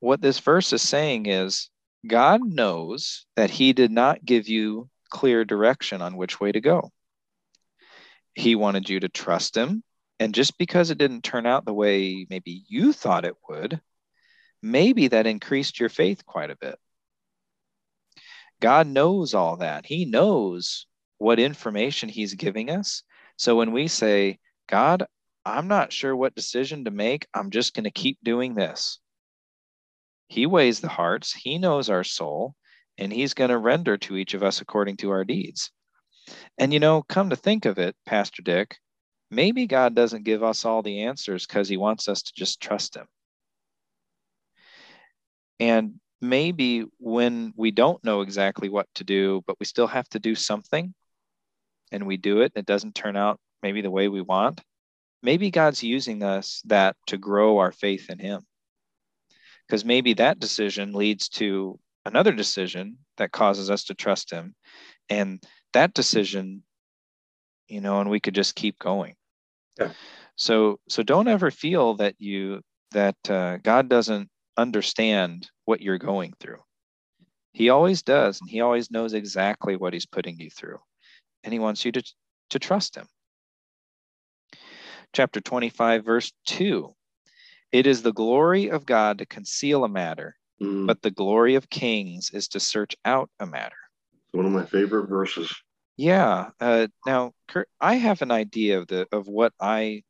What this verse is saying is God knows that He did not give you clear direction on which way to go. He wanted you to trust Him. And just because it didn't turn out the way maybe you thought it would, maybe that increased your faith quite a bit. God knows all that. He knows what information He's giving us. So when we say, God, I'm not sure what decision to make, I'm just going to keep doing this. He weighs the hearts, He knows our soul, and He's going to render to each of us according to our deeds. And you know, come to think of it, Pastor Dick, maybe God doesn't give us all the answers because He wants us to just trust Him. And maybe when we don't know exactly what to do, but we still have to do something and we do it, and it doesn't turn out maybe the way we want, maybe God's using us that to grow our faith in Him. Because maybe that decision leads to another decision that causes us to trust Him. And that decision, you know, and we could just keep going. Yeah. So, so don't ever feel that you that uh, God doesn't understand what you're going through. He always does, and He always knows exactly what He's putting you through, and He wants you to to trust Him. Chapter 25, verse 2. It is the glory of God to conceal a matter, Mm. but the glory of kings is to search out a matter. One of my favorite verses. Yeah. Uh, now, Kurt, I have an idea of the of what I,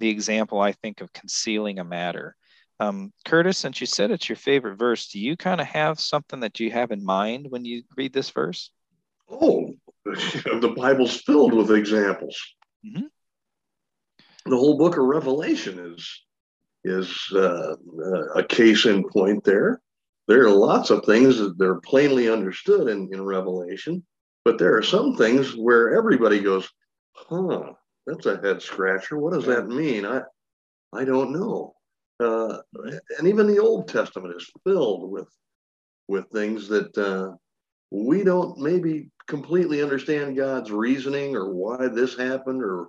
the example I think of concealing a matter. Um, Curtis, since you said it's your favorite verse, do you kind of have something that you have in mind when you read this verse? Oh, the Bible's filled with examples. Mhm. The whole book of Revelation is is uh, a case in point there. There are lots of things that they're plainly understood in, in Revelation, but there are some things where everybody goes, huh, that's a head scratcher. What does that mean? I I don't know. Uh, and even the Old Testament is filled with with things that uh, we don't maybe completely understand God's reasoning or why this happened or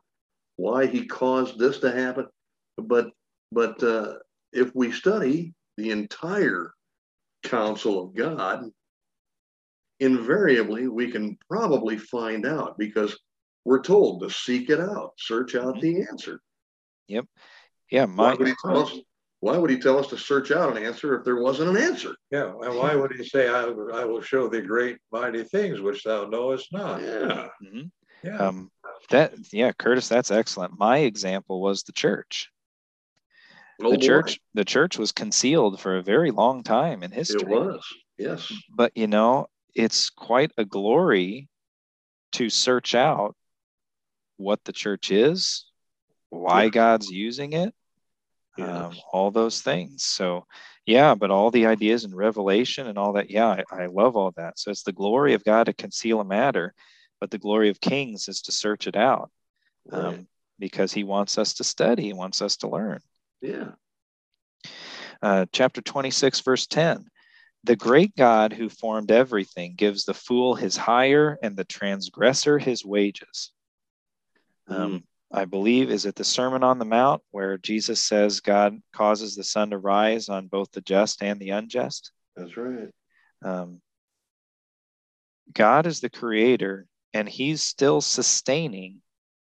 why He caused this to happen. But but uh, if we study the entire counsel of God, invariably we can probably find out because we're told to seek it out, search out Mhm. the answer. Yep. Yeah, Why would he tell us? Why would he tell us to search out an answer if there wasn't an answer? Yeah. And why would he say, I, I will show thee great mighty things which thou knowest not? Yeah. Mhm. Yeah. um, that yeah, Curtis, that's excellent. My example was the church. Oh, the boy. church, the church was concealed for a very long time in history. It was. Yes. but you know it's quite a glory to search out what the church is why Yeah. god's using it um, all those things so yeah but all the ideas and revelation and all that yeah I, I love all that so it's the glory of god to conceal a matter but the glory of kings is to search it out Right. um, because he wants us to study he wants us to learn Yeah. Uh, chapter 26, verse 10 The great God who formed everything gives the fool his hire and the transgressor his wages. Um, I believe, is it the Sermon on the Mount where Jesus says God causes the sun to rise on both the just and the unjust? That's right. Um, God is the creator, and he's still sustaining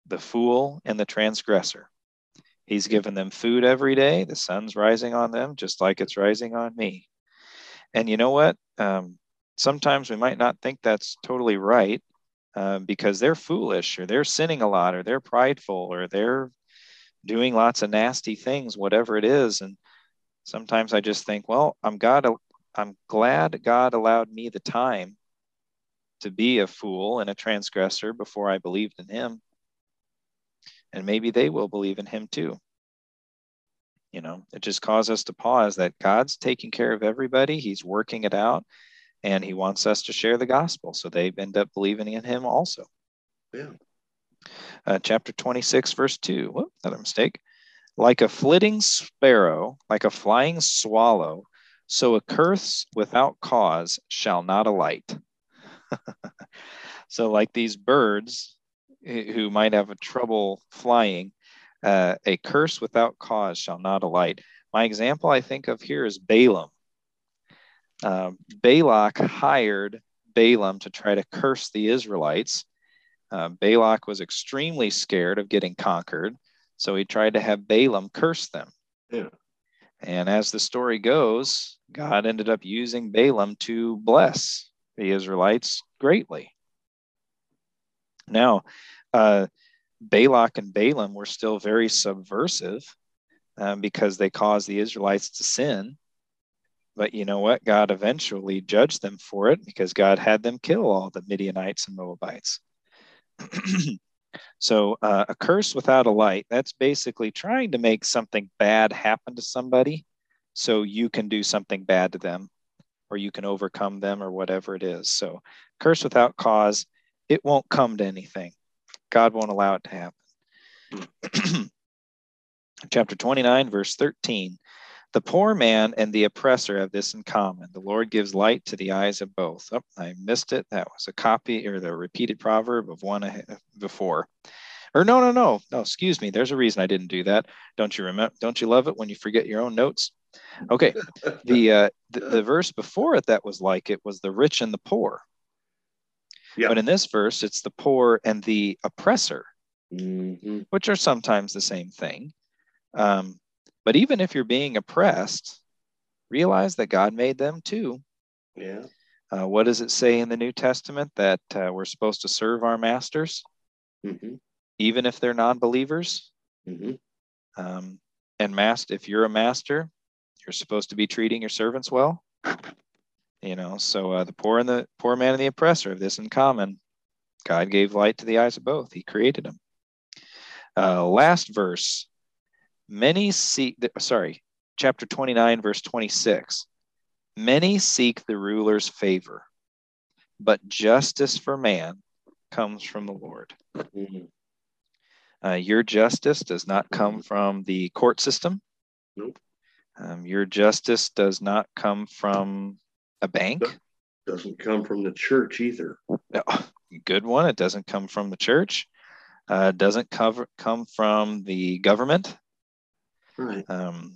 the fool and the transgressor. He's given them food every day. The sun's rising on them just like it's rising on me. And you know what? Um, sometimes we might not think that's totally right uh, because they're foolish or they're sinning a lot or they're prideful or they're doing lots of nasty things, whatever it is. And sometimes I just think, well, I'm God. I'm glad God allowed me the time to be a fool and a transgressor before I believed in Him and maybe they will believe in him too. You know, it just causes us to pause that God's taking care of everybody, He's working it out, and He wants us to share the gospel. So they end up believing in Him also. Yeah. Uh, chapter 26, verse 2. Whoop, another mistake. Like a flitting sparrow, like a flying swallow, so a curse without cause shall not alight. *laughs* so, like these birds, who might have a trouble flying, uh, a curse without cause shall not alight. My example I think of here is Balaam. Uh, Balak hired Balaam to try to curse the Israelites. Uh, Balak was extremely scared of getting conquered, so he tried to have Balaam curse them. Yeah. And as the story goes, God ended up using Balaam to bless the Israelites greatly. Now, uh, Balak and Balaam were still very subversive um, because they caused the Israelites to sin. But you know what? God eventually judged them for it because God had them kill all the Midianites and Moabites. *clears throat* so, uh, a curse without a light, that's basically trying to make something bad happen to somebody so you can do something bad to them or you can overcome them or whatever it is. So, curse without cause, it won't come to anything. God won't allow it to happen. *clears throat* Chapter 29, verse 13. The poor man and the oppressor have this in common. The Lord gives light to the eyes of both. Oh, I missed it. That was a copy or the repeated proverb of one before. Or no, no, no, no. Excuse me. There's a reason I didn't do that. Don't you remember? Don't you love it when you forget your own notes? Okay. *laughs* the, uh, the the verse before it that was like it was the rich and the poor. Yeah. But in this verse, it's the poor and the oppressor, mm-hmm. which are sometimes the same thing. Um, but even if you're being oppressed, realize that God made them too. Yeah. Uh, what does it say in the New Testament that uh, we're supposed to serve our masters, mm-hmm. even if they're non-believers? Mm-hmm. Um, and master, if you're a master, you're supposed to be treating your servants well you know so uh, the poor and the poor man and the oppressor have this in common god gave light to the eyes of both he created them uh, last verse many seek sorry chapter 29 verse 26 many seek the ruler's favor but justice for man comes from the lord mm-hmm. uh, your justice does not come from the court system nope. Um, your justice does not come from a bank? Doesn't come from the church either. No, good one. It doesn't come from the church. Uh, doesn't cover come from the government. Right. Um,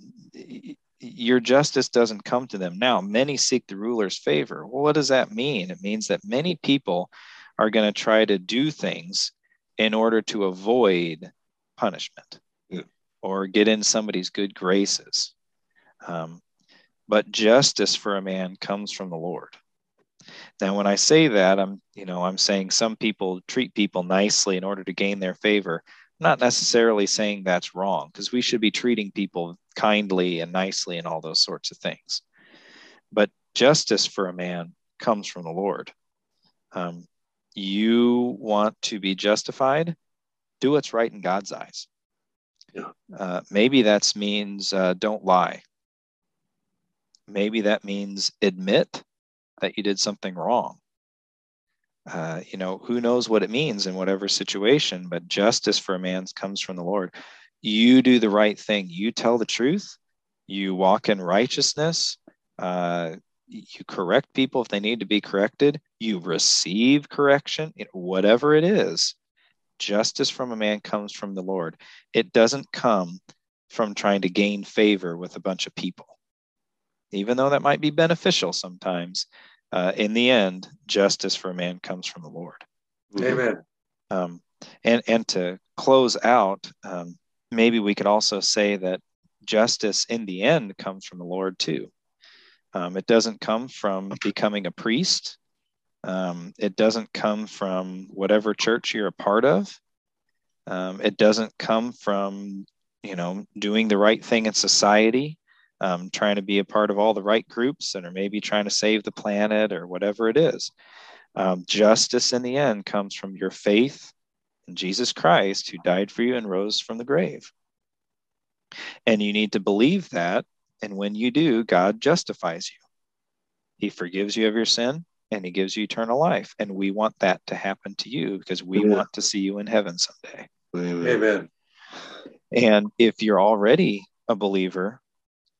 your justice doesn't come to them. Now, many seek the ruler's favor. Well, what does that mean? It means that many people are going to try to do things in order to avoid punishment yeah. or get in somebody's good graces. Um, but justice for a man comes from the Lord. Now, when I say that, I'm, you know, I'm saying some people treat people nicely in order to gain their favor. Not necessarily saying that's wrong because we should be treating people kindly and nicely and all those sorts of things. But justice for a man comes from the Lord. Um, you want to be justified, do what's right in God's eyes. Yeah. Uh, maybe that means uh, don't lie maybe that means admit that you did something wrong. Uh, you know, who knows what it means in whatever situation, but justice for a man comes from the Lord. You do the right thing, you tell the truth, you walk in righteousness. Uh, you correct people if they need to be corrected. You receive correction, whatever it is. Justice from a man comes from the Lord. It doesn't come from trying to gain favor with a bunch of people. Even though that might be beneficial sometimes, uh, in the end, justice for a man comes from the Lord. Mm-hmm. Amen. Um, and and to close out, um, maybe we could also say that justice in the end comes from the Lord too. Um, it doesn't come from becoming a priest. Um, it doesn't come from whatever church you're a part of. Um, it doesn't come from you know doing the right thing in society, um, trying to be a part of all the right groups, and or maybe trying to save the planet or whatever it is. Um, justice in the end comes from your faith in Jesus Christ, who died for you and rose from the grave. And you need to believe that. And when you do, God justifies you. He forgives you of your sin and he gives you eternal life. And we want that to happen to you because we Amen. want to see you in heaven someday. Amen. And if you're already a believer,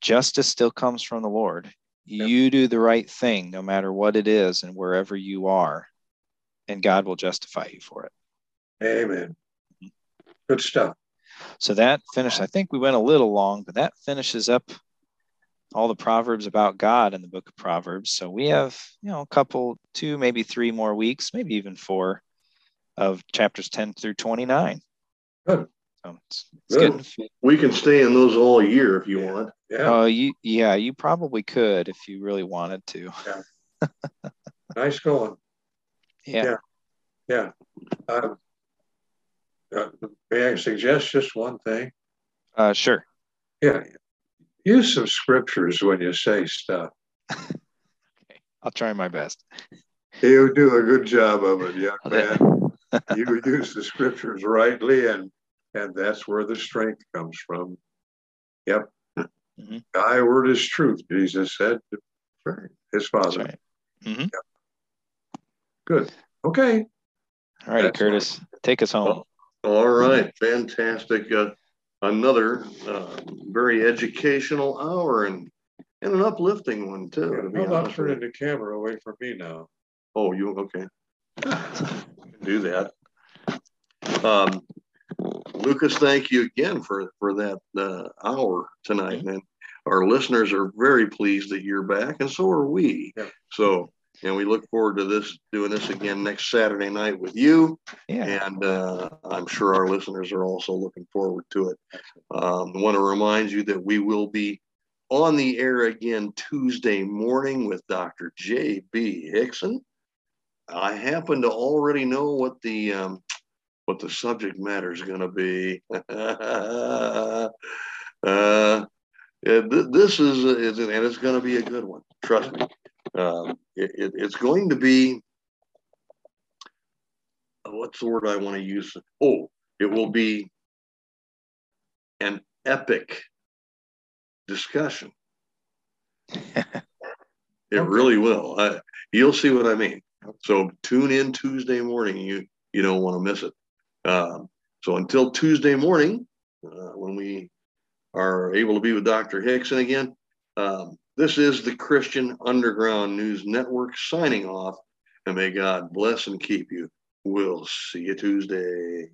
justice still comes from the Lord. Yep. You do the right thing no matter what it is and wherever you are, and God will justify you for it. Amen. Good stuff. So that finished. I think we went a little long, but that finishes up all the proverbs about God in the book of Proverbs. So we have, you know, a couple, two, maybe three more weeks, maybe even four of chapters 10 through 29. Good. So it's, it's Good. We can stay in those all year if you want. Yeah. Uh, you, yeah, you probably could if you really wanted to. Yeah. *laughs* nice going. Yeah. Yeah. yeah. Um, uh, may I suggest just one thing? Uh, sure. Yeah. Use some scriptures when you say stuff. *laughs* okay. I'll try my best. You do a good job of it, young man. *laughs* you use the scriptures rightly, and and that's where the strength comes from. Yep. Mm-hmm. Thy word is truth, Jesus said to his father. Right. Mm-hmm. Yep. Good. Okay. All righty, Curtis. Take us home. All right, fantastic. Uh, another uh, very educational hour and and an uplifting one too. Yeah, to how about turning the camera away from me now? Oh, you okay? *laughs* do that. Um, Lucas, thank you again for for that uh, hour tonight, and our listeners are very pleased that you're back, and so are we. Yeah. So and we look forward to this doing this again next Saturday night with you. Yeah. And uh, I'm sure our listeners are also looking forward to it. Um, I want to remind you that we will be on the air again Tuesday morning with Dr. J.B. Hickson. I happen to already know what the um, what the subject matter is going to be. *laughs* uh, this is, is and it's going to be a good one. Trust me. Um, it, it, it's going to be what's the word I want to use? Oh, it will be an epic discussion. *laughs* it really will. I, you'll see what I mean. So tune in Tuesday morning. You you don't want to miss it. Um, so until Tuesday morning, uh, when we are able to be with Dr. Hickson again, um, this is the Christian Underground News Network signing off, and may God bless and keep you. We'll see you Tuesday.